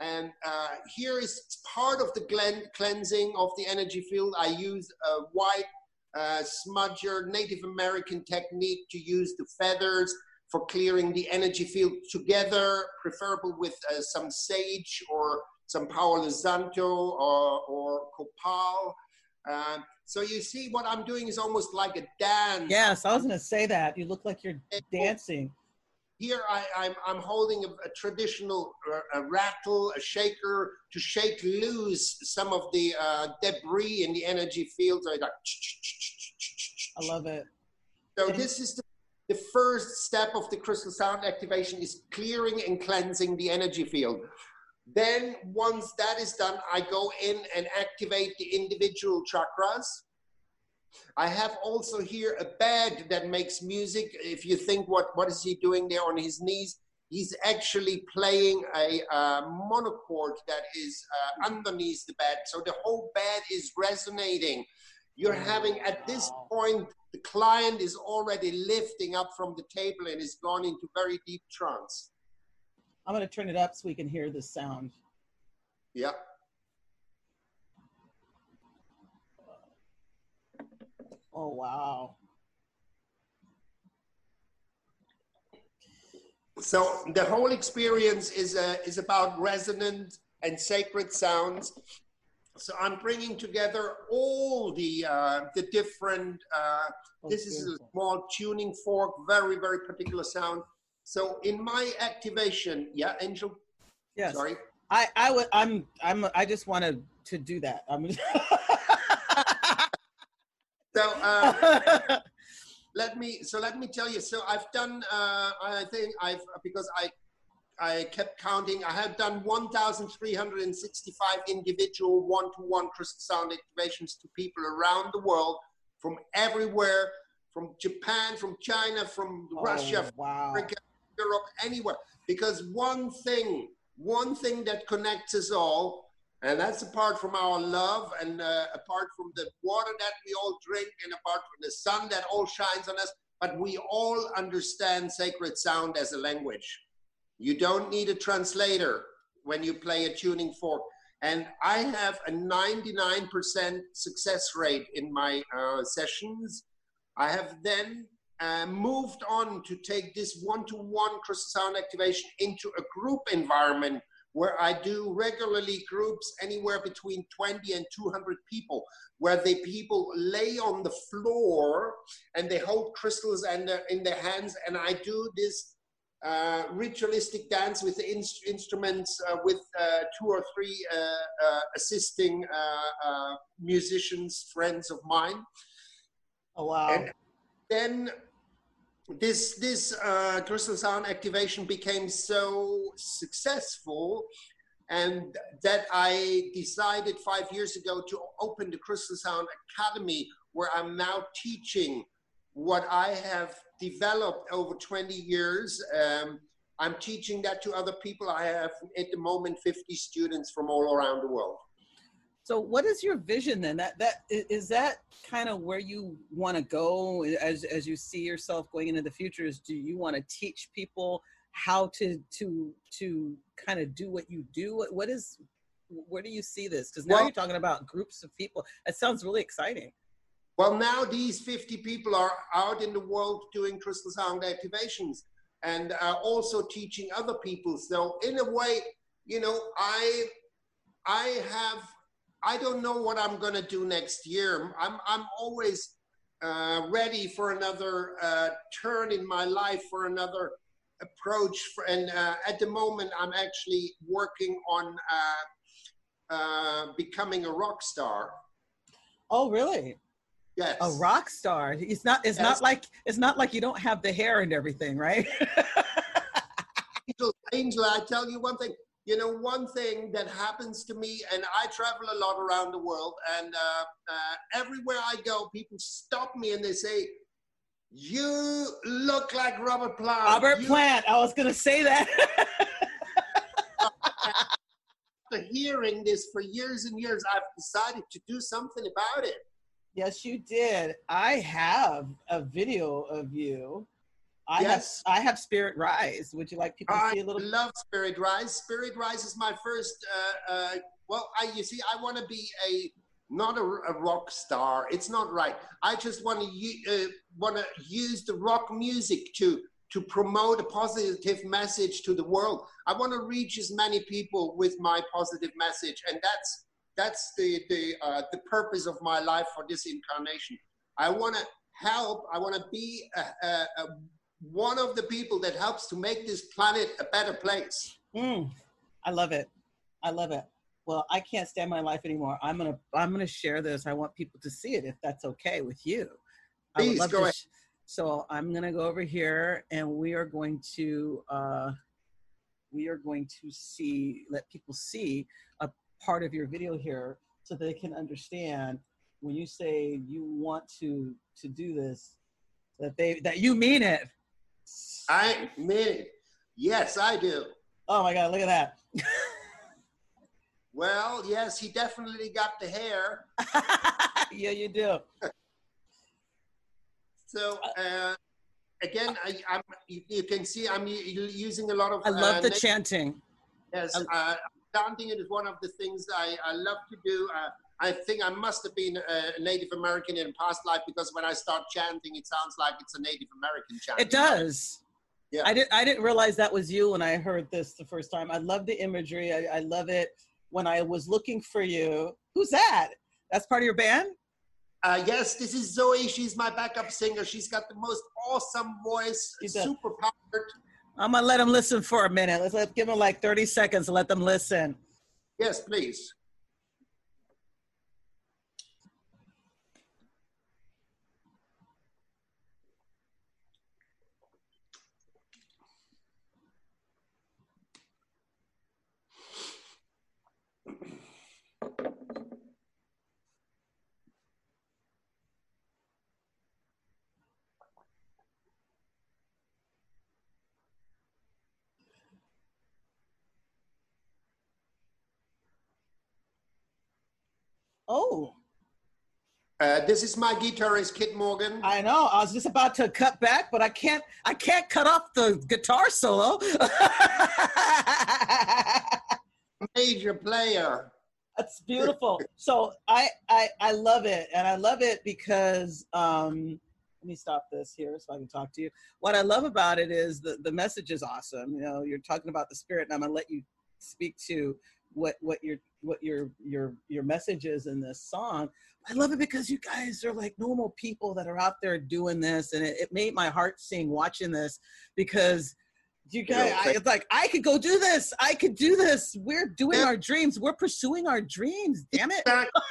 And uh, here is part of the cleansing of the energy field. I use a white uh, smudger Native American technique to use the feathers for clearing the energy field together, preferable with uh, some sage or some Palo Santo or, or Copal. Uh, so you see, what I'm doing is almost like a dance. Yes, I was going to say that. You look like you're dancing. Here I, am I'm, I'm holding a, a traditional uh, a rattle, a shaker to shake loose some of the uh, debris in the energy field. So I, like, I love it. So this is the, the first step of the crystal sound activation is clearing and cleansing the energy field. Then once that is done, I go in and activate the individual chakras. I have also here a bed that makes music. If you think what, what is he doing there on his knees? He's actually playing a uh, monochord that is uh, underneath the bed. So the whole bed is resonating. You're having, at this point, the client is already lifting up from the table and is gone into very deep trance. I'm going to turn it up so we can hear the sound. Yeah. Oh, wow. So the whole experience is, uh, is about resonant and sacred sounds. So I'm bringing together all the uh, the different. Uh, oh, this is a small tuning fork, very very particular sound. So in my activation, yeah, Angel. Yes. Sorry. I I would I'm I'm I just wanted to do that. I'm. so uh, let me so let me tell you. So I've done. Uh, I think I've because I I kept counting. I have done 1,365 individual one-to-one crystal sound activations to people around the world from everywhere, from Japan, from China, from oh, Russia, wow. Africa, Europe, anywhere. Because one thing, one thing that connects us all, and that's apart from our love and uh, apart from the water that we all drink and apart from the sun that all shines on us, but we all understand sacred sound as a language. You don't need a translator when you play a tuning fork. And I have a 99% success rate in my uh, sessions. I have then uh, moved on to take this one-to-one crystal sound activation into a group environment where I do regularly groups anywhere between 20 and 200 people, where the people lay on the floor and they hold crystals and in their hands, and I do this uh, ritualistic dance with the in instruments uh, with uh, two or three uh, uh, assisting musicians, friends of mine. Oh wow! And then this this uh, crystal sound activation became so successful and that I decided five years ago to open the Crystal Sound Academy, where I'm now teaching what I have developed over 20 years. Um, I'm teaching that to other people. I have at the moment 50 students from all around the world. So what is your vision then? That that is that kind of where you want to go as as you see yourself going into the future is do you want to teach people how to to to kind of do what you do? What, what is where do you see this? Because now well, you're talking about groups of people. That sounds really exciting. Well, now these 50 people are out in the world doing crystal sound activations and uh, also teaching other people. So in a way, you know, I I have I don't know what I'm going to do next year. I'm, I'm always uh, ready for another uh, turn in my life, for another approach. And uh, at the moment, I'm actually working on uh, uh, becoming a rock star. Oh, really? Yes. A rock star. It's not. It's Yes. not like. It's not like you don't have the hair and everything, right? Angel, Angel, I tell you one thing. You know, one thing that happens to me, and I travel a lot around the world, and uh, uh, everywhere I go, people stop me and they say, "You look like Robert Plant." Robert You- Plant. I was gonna say that. After hearing this for years and years, I've decided to do something about it. yes, you did. I have a video of you. I Yes. have. I have Spirit Rise. Would you like people to I see a little? I love Spirit Rise. Spirit Rise is my first. Uh, uh, well, I you see, I want to be a not a, a rock star. It's not right. I just want to uh, want to use the rock music to to promote a positive message to the world. I want to reach as many people with my positive message, and that's that's the the uh, the purpose of my life for this incarnation. I want to help. I want to be a, a, a one of the people that helps to make this planet a better place. Mm, I love it. I love it. Well, I can't stand my life anymore. I'm gonna I'm gonna share this. I want people to see it if that's okay with you. Please, love go ahead. sh- so I'm gonna go over here and we are going to uh, we are going to see let people see a part of your video here so they can understand when you say you want to to do this that they that you mean it. I mean it. Yes, I do. Oh my god, look at that. Well, yes, he definitely got the hair. yeah, you do. So uh, again, I, I'm, you, you can see I'm using a lot of. I love uh, the chanting. Yes, I- uh, chanting is one of the things I, I love to do. Uh, I think I must have been a Native American in a past life because when I start chanting, it sounds like it's a Native American chant. It does. Yeah. I didn't. I didn't realize that was you when I heard this the first time. I love the imagery. I, I love it. When I was looking for you, who's that? That's part of your band. Uh, yes, this is Zoe. She's my backup singer. She's got the most awesome voice, super powered. I'm gonna let them listen for a minute. Let's let give them like 30 seconds let them listen. Yes, please. Oh, Uh, this is my guitarist, Kit Morgan. I know. I was just about to cut back, but I can't. I can't cut off the guitar solo. major player. That's beautiful. So I, I I love it, and I love it because um, let me stop this here so I can talk to you. What I love about it is the the message is awesome. You know, you're talking about the spirit, and I'm gonna let you speak to what what your what your your your message is in this song. I love it because you guys are like normal people that are out there doing this, and it, it made my heart sing watching this because you guys, I, it's like I could go do this. I could do this. We're doing Yeah. our dreams. We're pursuing our dreams. Damn it! Exactly.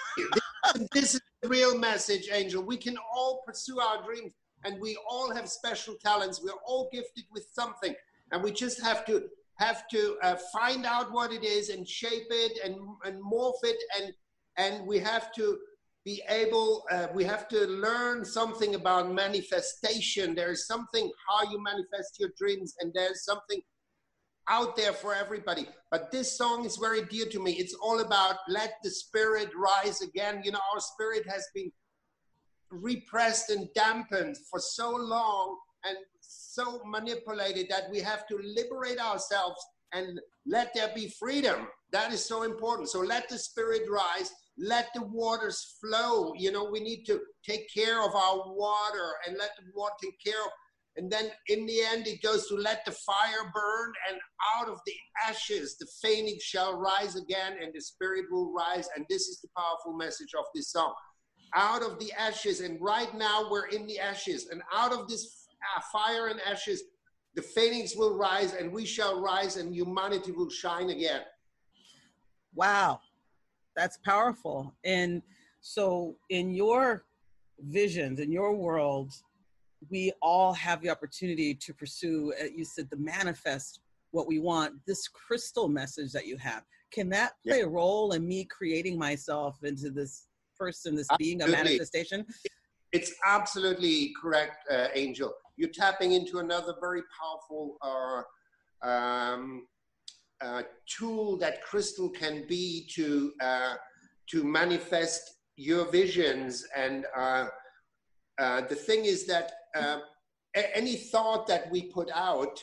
this is the real message, Angel. We can all pursue our dreams, and we all have special talents. We're all gifted with something, and we just have to have to uh, find out what it is and shape it and and morph it, and and we have to be able. Uh, we have to learn something about manifestation. There is something how you manifest your dreams, and there's something out there for everybody. But this song is very dear to me. It's all about let the spirit rise again. You know, our spirit has been repressed and dampened for so long and so manipulated that we have to liberate ourselves and let there be freedom. That is so important. So let the spirit rise. Let the waters flow. You know, we need to take care of our water and let the water take care of and then in the end, it goes to let the fire burn, and out of the ashes, the phoenix shall rise again, and the spirit will rise. And this is the powerful message of this song. Out of the ashes, and right now we're in the ashes, and out of this uh, fire and ashes, the phoenix will rise, and we shall rise, and humanity will shine again. Wow, that's powerful. And So, in your visions, in your world, we all have the opportunity to pursue, uh, you said, the manifest what we want. This crystal message that you have, can that play yeah. a role in me creating myself into this person, this absolutely. being a manifestation? It's absolutely correct, uh, Angel. You're tapping into another very powerful uh, um, uh, tool that crystal can be to uh, to manifest your visions. And uh, uh, the thing is that uh, any thought that we put out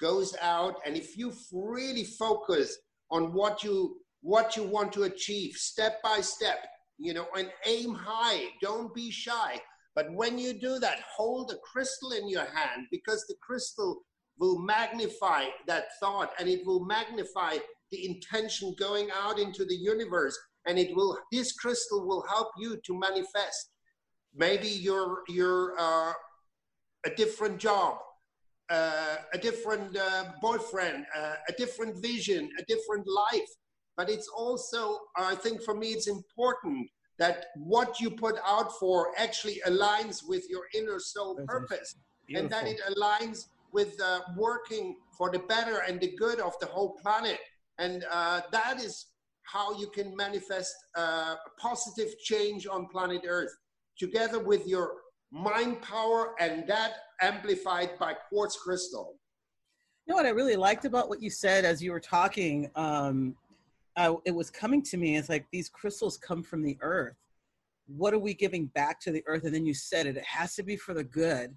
goes out, and if you really focus on what you what you want to achieve step by step, you know, and aim high. Don't be shy. But when you do that, hold a crystal in your hand because the crystal will magnify that thought and it will magnify the intention going out into the universe and it will this crystal will help you to manifest. Maybe you're you're uh, a different job uh, a different uh, boyfriend uh, a different vision a different life. But it's also i think for me it's important that what you put out for actually aligns with your inner soul purpose and that it aligns with uh, working for the better and the good of the whole planet and uh, that is how you can manifest uh, positive change on planet Earth together with your mind power and that amplified by quartz crystal. You know what I really liked about what you said as you were talking? Um, I, it was coming to me. It's like these crystals come from the earth. What are we giving back to the earth? And then you said it. It has to be for the good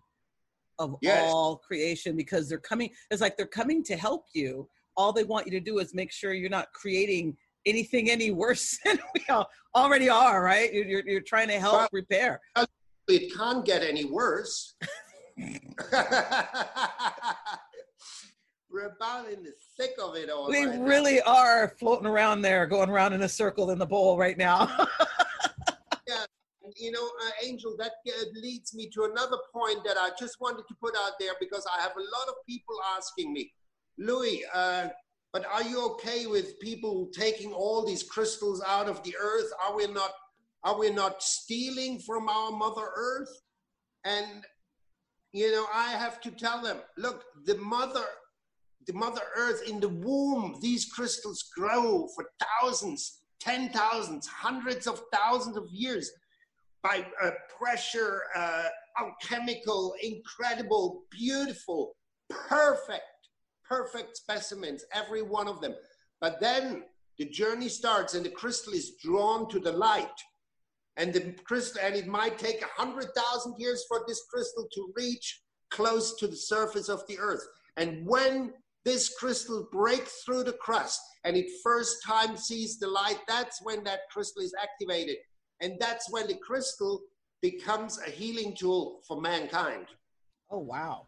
of yes. all creation because they're coming. It's like they're coming to help you. All they want you to do is make sure you're not creating anything any worse than we already are, right? You're, you're, you're trying to help well, repair. It can't get any worse. We're about in the thick of it all. We right really now. are floating around there, going around in a circle in the bowl right now. yeah, you know, uh, Angel, that uh, leads me to another point that I just wanted to put out there because I have a lot of people asking me, Lui, uh, but are you okay with people taking all these crystals out of the earth? Are we not are we not stealing from our mother earth? And you know, I have to tell them, look, the mother the mother earth in the womb, these crystals grow for thousands, ten thousands, hundreds of thousands of years by uh, pressure, uh, alchemical, incredible, beautiful, perfect perfect specimens, every one of them. But then the journey starts and the crystal is drawn to the light. And the crystal, and it might take a hundred thousand years for this crystal to reach close to the surface of the earth. And when this crystal breaks through the crust and it first time sees the light, that's when that crystal is activated. And that's when the crystal becomes a healing tool for mankind. Oh, wow.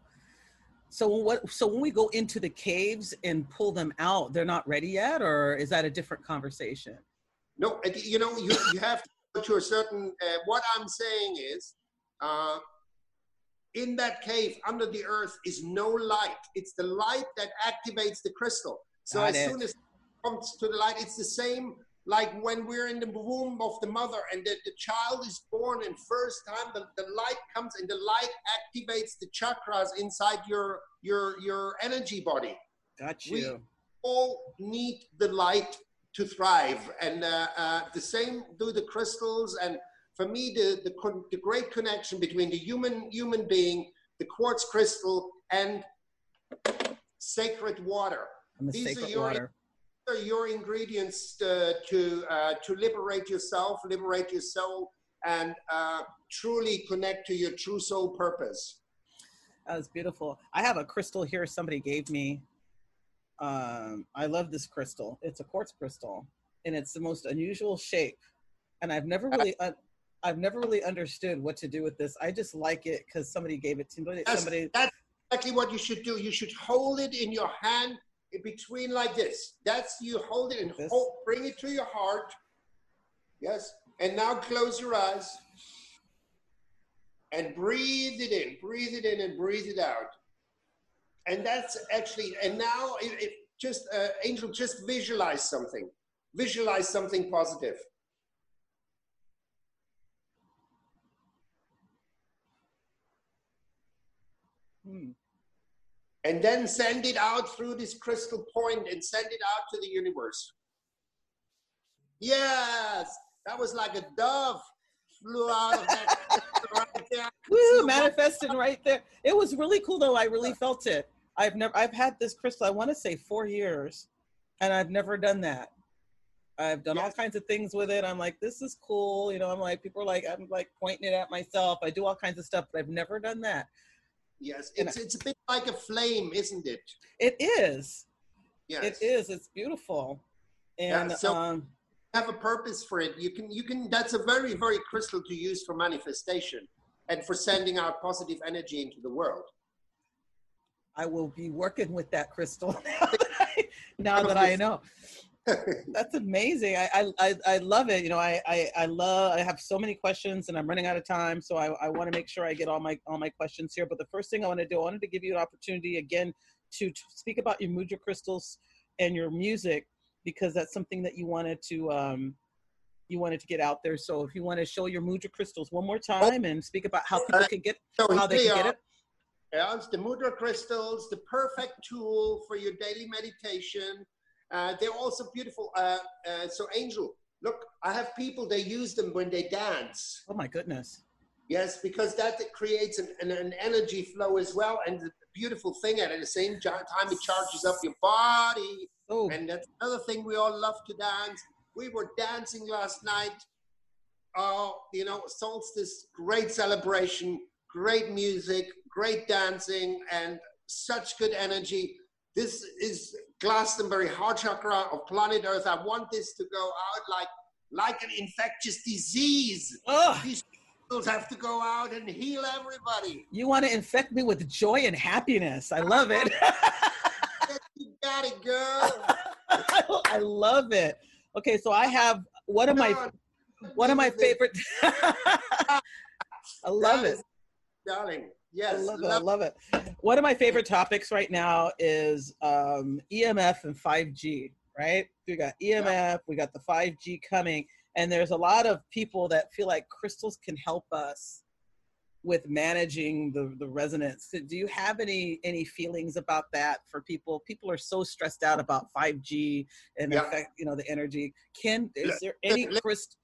So what? So when we go into the caves and pull them out, they're not ready yet, or is that a different conversation? No, you know, you, you have to go to a certain. Uh, what I'm saying is, uh, in that cave under the earth is no light. It's the light that activates the crystal. So Got as it. soon as it comes to the light, it's the same like when we're in the womb of the mother and the, the child is born and first time the, the light comes and the light activates the chakras inside your your your energy body got you we all need the light to thrive and uh, uh, the same do the crystals and for me the, the the great connection between the human human being the quartz crystal and sacred water these sacred are your water are your ingredients to to, uh, to liberate yourself, liberate your soul, and uh, truly connect to your true soul purpose? That was beautiful. I have a crystal here somebody gave me. Um, I love this crystal. It's a quartz crystal, and it's the most unusual shape. And I've never really, uh, I've never really understood what to do with this. I just like it because somebody gave it to me. Somebody. That's, that's exactly what you should do. You should hold it in your hand in between like this. That's you hold it and hold, bring it to your heart. Yes. And now close your eyes and breathe it in, breathe it in and breathe it out. And that's actually, and now it, it just, uh, Angel, just visualize something. Visualize something positive. Hmm. And then send it out through this crystal point and send it out to the universe. Yes, that was like a dove flew out of that right there. Woo, manifesting right there. It was really cool though. I really felt it. I've never I've had this crystal, I want to say four years, and I've never done that. I've done all kinds of things with it. I'm like, this is cool. You know, I'm like, people are like, I'm like pointing it at myself. I do all kinds of stuff, but I've never done that. Yes, it's it's a bit like a flame, isn't it? It is. Yes. It is. It's beautiful. And Yeah, so- um have a purpose for it. You can you can that's a very, very crystal to use for manifestation and for sending out positive energy into the world. I will be working with that crystal now that I know. That's amazing. I, I, I, love it. You know, I, I, I love, I have so many questions and I'm running out of time. So I, I want to make sure I get all my, all my questions here. But the first thing I want to do, I wanted to give you an opportunity again to, to speak about your mudra crystals and your music, because that's something that you wanted to, um, you wanted to get out there. So if you want to show your mudra crystals one more time and speak about how people can get, So how they can are. get it. Yeah, it's the mudra crystals, the perfect tool for your daily meditation. Uh, they're also beautiful. Uh, uh, so, Angel, look, I have people, they use them when they dance. Oh my goodness. Yes, because that creates an, an, an energy flow as well. And the beautiful thing at the same time, it charges up your body. Oh, And that's another thing we all love to dance. We were dancing last night. Oh, you know, solstice, great celebration, great music, great dancing, and such good energy. This is Glastonbury heart chakra of planet Earth. I want this to go out like like an infectious disease. Ugh. These crystals have to go out and heal everybody. You want to infect me with joy and happiness. I love it. You got it, girl. I love it. Okay, so I have one of my one of my favorite. I love it. darling. I Yes, love it. I love it. One of my favorite topics right now is um, EMF and 5G. Right? We got EMF. We got the 5G coming, and there's a lot of people that feel like crystals can help us with managing the the resonance. Do you have any any feelings about that for people? People are so stressed out about 5G and Yeah. affect, you know the energy. Can is there any crystal?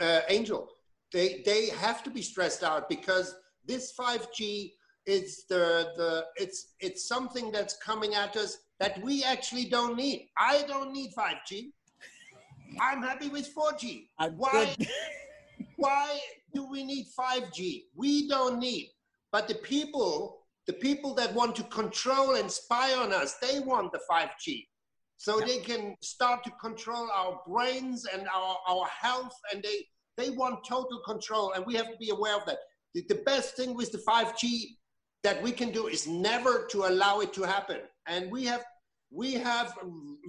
uh, Angel, they they have to be stressed out because this 5G is the the it's it's something that's coming at us that we actually don't need. I don't need 5G. I'm happy with 4G. I'm Why why do we need 5G? We don't need. But the people, the people that want to control and spy on us, they want the 5G. So Yeah. they can start to control our brains and our, our health, and they, they want total control, and we have to be aware of that. The, the best thing with the 5G that we can do is never to allow it to happen. And we have we have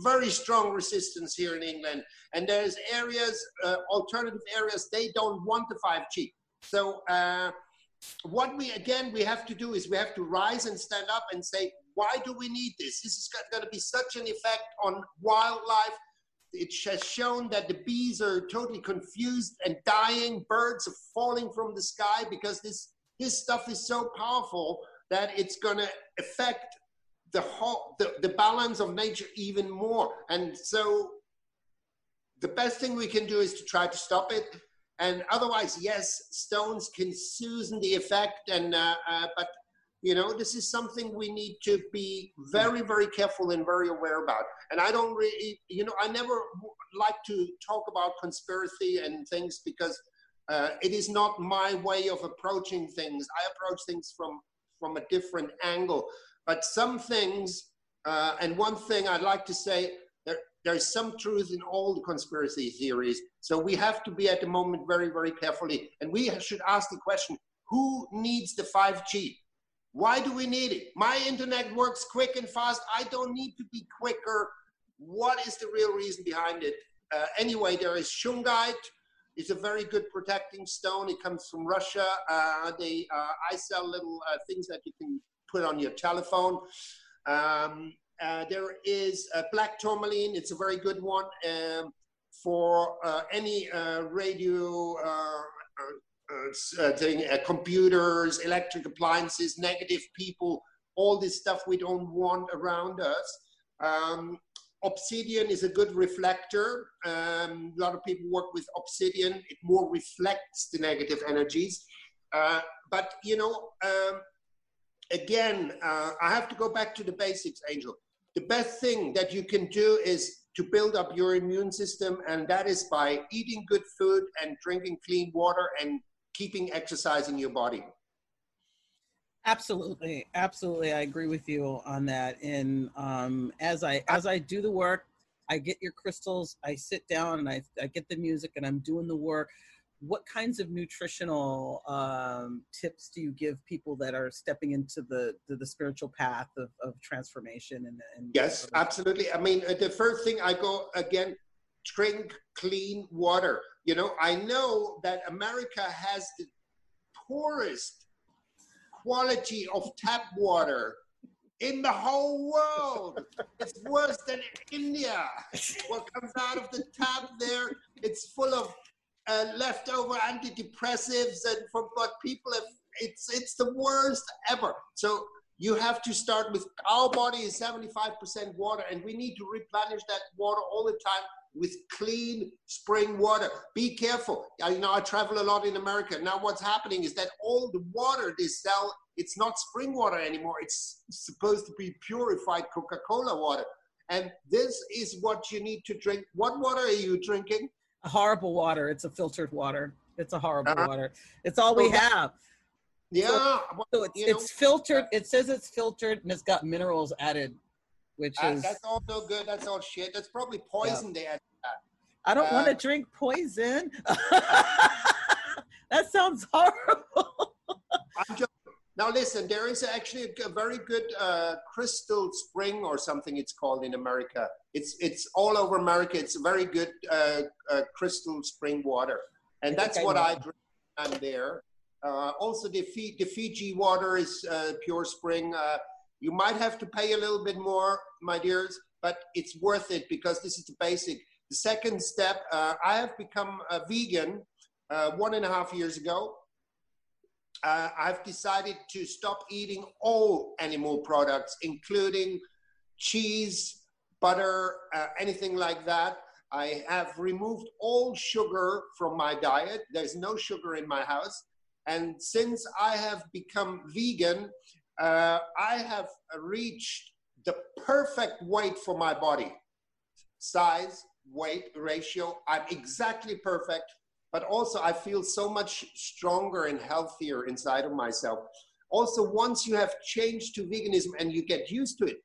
very strong resistance here in England, and there's areas, uh, alternative areas, they don't want the 5G. So uh, what we again we have to do is we have to rise and stand up and say, why do we need this? This is going to be such an effect on wildlife. It has shown that the bees are totally confused and dying. Birds are falling from the sky because this this stuff is so powerful that it's going to affect the whole the, the balance of nature even more. And so the best thing we can do is to try to stop it. And otherwise, yes, stones can soothe the effect, and uh, uh, but you know this is something we need to be very, very careful and very aware about. And I don't really, you know, I never like to talk about conspiracy and things because uh, it is not my way of approaching things. I approach things from from a different angle. But some things, uh, and one thing I'd like to say, there, there's some truth in all the conspiracy theories. So we have to be at the moment very, very carefully. And we should ask the question who needs the 5G? Why do we need it? My internet works quick and fast. I don't need to be quicker. What is the real reason behind it? Uh, anyway, there is shungite. It's a very good protecting stone. It comes from Russia. Uh, they, uh, I sell little uh, things that you can put on your telephone. Um, uh, there is uh, black tourmaline. It's a very good one um, for any radio uh, uh, thing, uh, computers, electric appliances, negative people all this stuff we don't want around us. Um, obsidian is a good reflector. Um, a lot of people work with obsidian. It more reflects the negative energies. Uh, but, you know, um, again, uh, I have to go back to the basics, Angel. The best thing that you can do is to build up your immune system, and that is by eating good food and drinking clean water and keeping exercising your body. Absolutely, absolutely, I agree with you on that. And um, as I as I do the work, I get your crystals. I sit down and I I get the music, and I'm doing the work. What kinds of nutritional um, tips do you give people that are stepping into the the, the spiritual path of, of transformation? And, and yes, absolutely. I mean, uh, the first thing I go again, drink clean water. You know, I know that America has the poorest quality of tap water in the whole world. it's worse than India. What comes out of the tap there, it's full of uh, leftover antidepressives and from what people have. It's it's the worst ever. So you have to start with our body is 75% water, and we need to replenish that water all the time with clean spring water. Be careful. I, you know, I travel a lot in America. Now, what's happening is that all the water they sell, it's not spring water anymore. It's supposed to be purified Coca-Cola water. And this is what you need to drink. What water are you drinking? A horrible water. It's a filtered water. It's a horrible uh, water. It's all we have. Yeah. So, so it's, it's filtered. It says it's filtered and it's got minerals added which uh, is that's all no good. That's all shit. That's probably poison yeah. they added. I don't uh, want to drink poison. that sounds horrible. just, now listen, there is actually a, very good uh, crystal spring or something it's called in America. It's it's all over America. It's a very good uh, uh, crystal spring water, and I that's what I, I drink. I'm there. Uh, also, the, the Fiji water is pure spring. You might have to pay a little bit more, my dears, but it's worth it because this is the basic. The second step, uh, I have become a vegan uh, one and a half years ago. Uh, I've decided to stop eating all animal products, including cheese, butter, uh, anything like that. I have removed all sugar from my diet. There's no sugar in my house. And since I have become vegan, uh, I have reached the perfect weight for my body size, weight ratio. I'm exactly perfect, but also I feel so much stronger and healthier inside of myself. Also, once you have changed to veganism and you get used to it,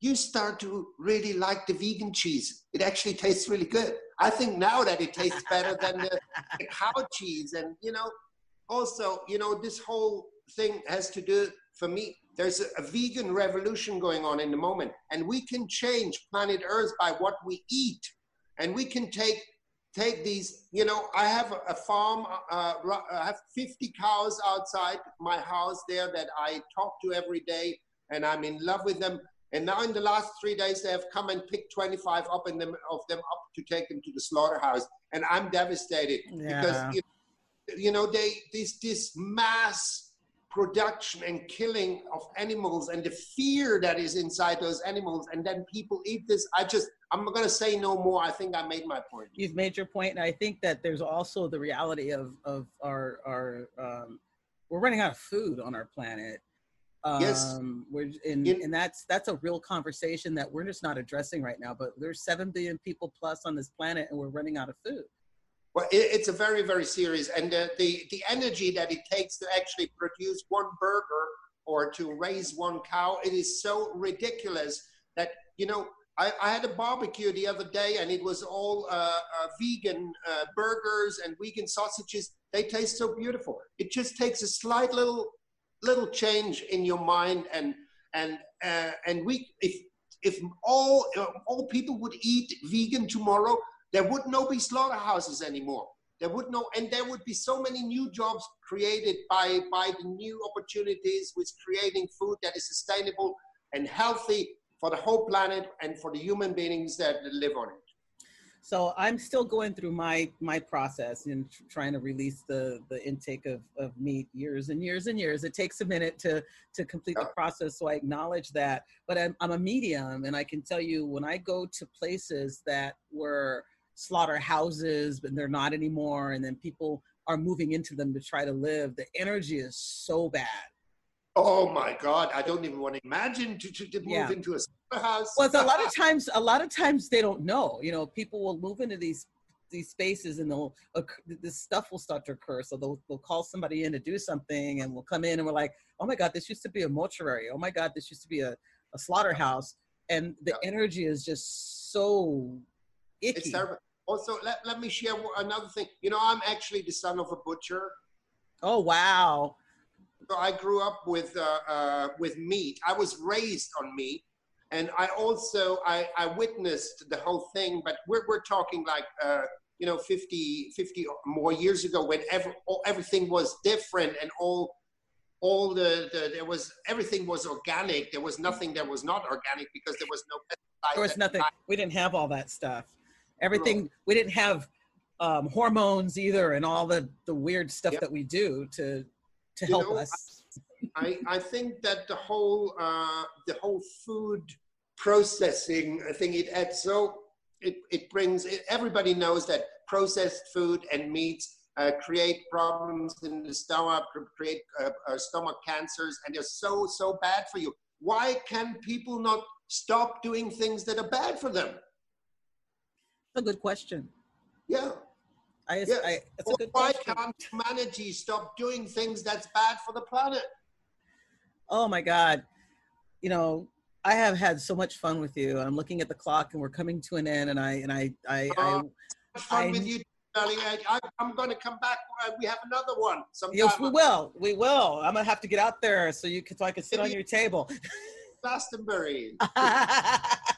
you start to really like the vegan cheese. It actually tastes really good. I think now that it tastes better than the, the cow cheese. And, you know, also, you know, this whole thing has to do for me, there's a, a, vegan revolution going on in the moment, and we can change planet Earth by what we eat, and we can take take these. You know, I have a, farm. Uh, I have 50 cows outside my house there that I talk to every day, and I'm in love with them. And now in the last three days, they have come and picked 25 up in them of them up to take them to the slaughterhouse, and I'm devastated yeah. because you know, you know they this this mass production and killing of animals and the fear that is inside those animals and then people eat this i just i'm going to say no more i think i made my point you've made your point and i think that there's also the reality of of our our um, we're running out of food on our planet um, yes. We're, and, and that's that's a real conversation that we're just not addressing right now. But there's seven billion people plus on this planet, and we're running out of food. Well, it's a very, very serious, and the, the, the energy that it takes to actually produce one burger or to raise one cow, it is so ridiculous that, you know, I, I had a barbecue the other day and it was all uh, uh, vegan uh, burgers and vegan sausages. They taste so beautiful. It just takes a slight little little change in your mind and and uh, and we if if all uh, all people would eat vegan tomorrow, there would no be slaughterhouses anymore. There would no, and there would be so many new jobs created by, by the new opportunities with creating food that is sustainable and healthy for the whole planet and for the human beings that live on it. So I'm still going through my my process in trying to release the the intake of, of meat years and years and years. It takes a minute to to complete the process, so I acknowledge that. But I'm, I'm a medium, and I can tell you when I go to places that were slaughterhouses, but they're not anymore, and then people are moving into them to try to live. The energy is so bad. Oh my God! I don't even want to imagine to, to, to move yeah. into a slaughterhouse. Well, a lot of times, a lot of times they don't know. You know, people will move into these these spaces and they'll uh, this stuff will start to occur. So they'll they'll call somebody in to do something, and we'll come in and we're like, oh my God, this used to be a mortuary. Oh my God, this used to be a, a slaughterhouse, and the yeah. energy is just so icky. It's terrible. Also, let, let me share another thing. You know, I'm actually the son of a butcher. Oh wow! So I grew up with uh, uh, with meat. I was raised on meat, and I also I, I witnessed the whole thing. But we're we're talking like uh, you know 50, 50 more years ago when every, everything was different and all all the, the, there was everything was organic. There was nothing that was not organic because there was no. There was nothing. We didn't have all that stuff everything we didn't have um, hormones either and all the the weird stuff yep. that we do to to you help know, us. I, I think that the whole uh, the whole food processing i think it adds so it, it brings it, everybody knows that processed food and meats uh, create problems in the stomach create uh, uh, stomach cancers and they're so so bad for you. Why can people not stop doing things that are bad for them a good question. Yeah. I, yes. I, it's a good why question. can't humanity stop doing things that's bad for the planet? Oh my God. You know, I have had so much fun with you. I'm looking at the clock and we're coming to an end and I, and I, I, uh, I fun I, with you, darling. I, am going to come back. Uh, we have another one. Sometime. Yes, we will. We will. I'm going to have to get out there so you can, so I can sit on your table. Glastonbury.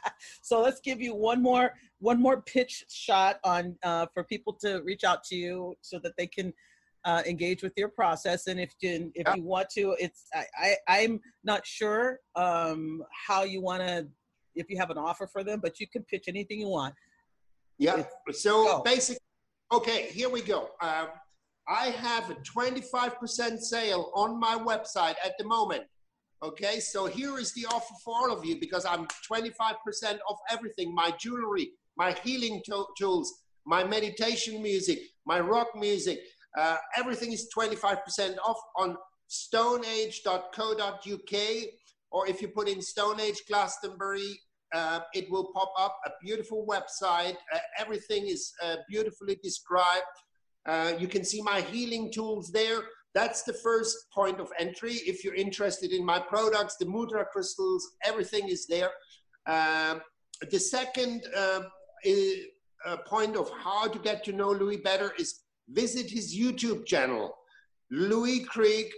so let's give you one more one more pitch shot on uh, for people to reach out to you so that they can uh, engage with your process. And if you if you want to, it's I, I am not sure um, how you want to if you have an offer for them, but you can pitch anything you want. Yeah. It's, so go. basically, okay, here we go. Um, I have a 25% sale on my website at the moment. Okay, so here is the offer for all of you because I'm 25% off everything my jewelry, my healing to- tools, my meditation music, my rock music. Uh, everything is 25% off on stoneage.co.uk. Or if you put in Stoneage Glastonbury, uh, it will pop up a beautiful website. Uh, everything is uh, beautifully described. Uh, you can see my healing tools there. That's the first point of entry. If you're interested in my products, the mudra crystals, everything is there. Um, the second uh, uh, point of how to get to know Lui better is visit his YouTube channel, Lui Krieg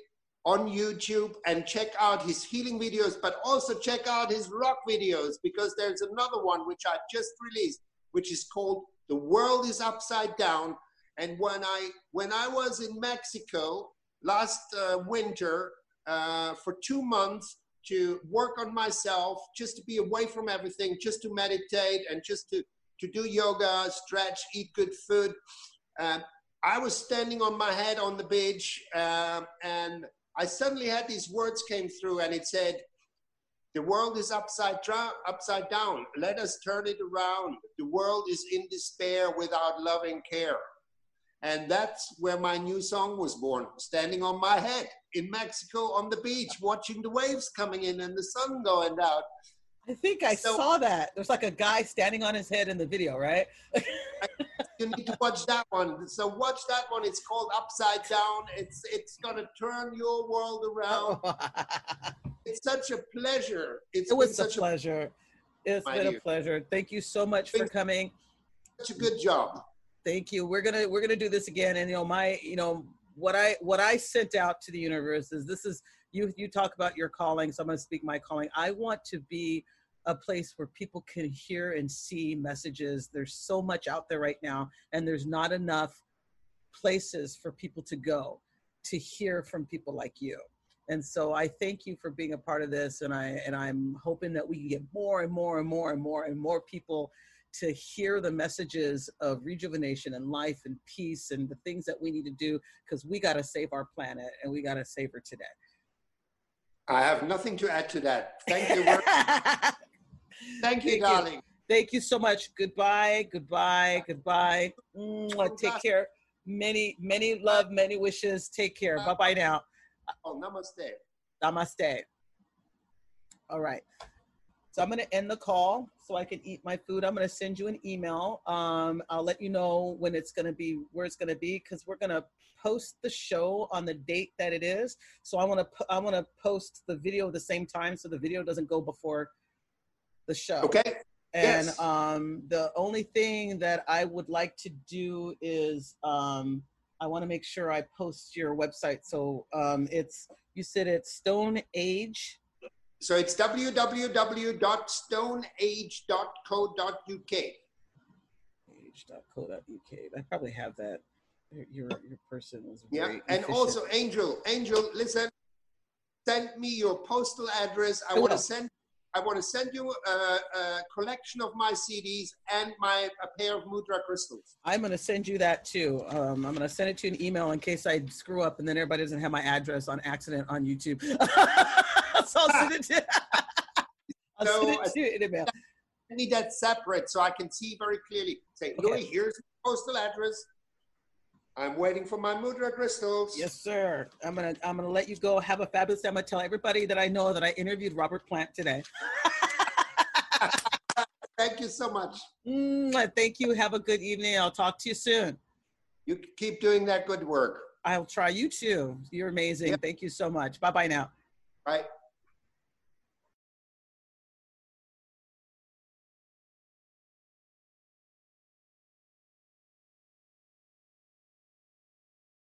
on YouTube, and check out his healing videos, but also check out his rock videos because there's another one which I just released, which is called "The World Is Upside Down." And when I when I was in Mexico, last uh, winter uh, for two months to work on myself, just to be away from everything, just to meditate and just to, to do yoga, stretch, eat good food. Um, I was standing on my head on the beach um, and I suddenly had these words came through and it said, the world is upside, tra- upside down. Let us turn it around. The world is in despair without loving care. And that's where my new song was born, standing on my head in Mexico on the beach, watching the waves coming in and the sun going out. I think I so, saw that. There's like a guy standing on his head in the video, right? you need to watch that one. So watch that one. It's called Upside Down. It's it's gonna turn your world around. it's such a pleasure. It's it was such a pleasure. A, it's been dear. a pleasure. Thank you so much for coming. Such a good job. Thank you. We're gonna we're gonna do this again. And you know, my you know what I what I sent out to the universe is this is you you talk about your calling, so I'm gonna speak my calling. I want to be a place where people can hear and see messages. There's so much out there right now, and there's not enough places for people to go to hear from people like you. And so I thank you for being a part of this, and I and I'm hoping that we can get more and more and more and more and more people to hear the messages of rejuvenation and life and peace and the things that we need to do because we got to save our planet and we got to save her today. I have nothing to add to that. Thank you. Thank you, Thank darling. You. Thank you so much. Goodbye, goodbye, goodbye. Take care. Many, many love, many wishes. Take care. Bye bye now. Oh, namaste. Namaste. All right. So I'm going to end the call so I can eat my food. I'm going to send you an email. Um, I'll let you know when it's going to be, where it's going to be, because we're going to post the show on the date that it is. So I want to, I want to post the video at the same time so the video doesn't go before the show. Okay. And yes. um, the only thing that I would like to do is um, I want to make sure I post your website. So um, it's you said it's Stone Age. So it's www.stoneage.co.uk. Age.co.uk. I probably have that. Your your person was yeah, and also Angel, Angel, listen, send me your postal address. I want to send I want to send you a, a, collection of my CDs and my a pair of mudra crystals. I'm going to send you that too. Um, I'm going to send it to you an email in case I screw up and then everybody doesn't have my address on accident on YouTube. so I'll send it to. I'll so send it to you in email. I need that separate so I can see very clearly. Say, okay. Lui, here's the postal address. I'm waiting for my mudra crystals. Yes, sir. I'm gonna I'm gonna let you go. Have a fabulous day. I'm gonna tell everybody that I know that I interviewed Robert Plant today. thank you so much. Mm, thank you. Have a good evening. I'll talk to you soon. You keep doing that good work. I'll try you too. You're amazing. Thank you so much. Bye bye now. Bye.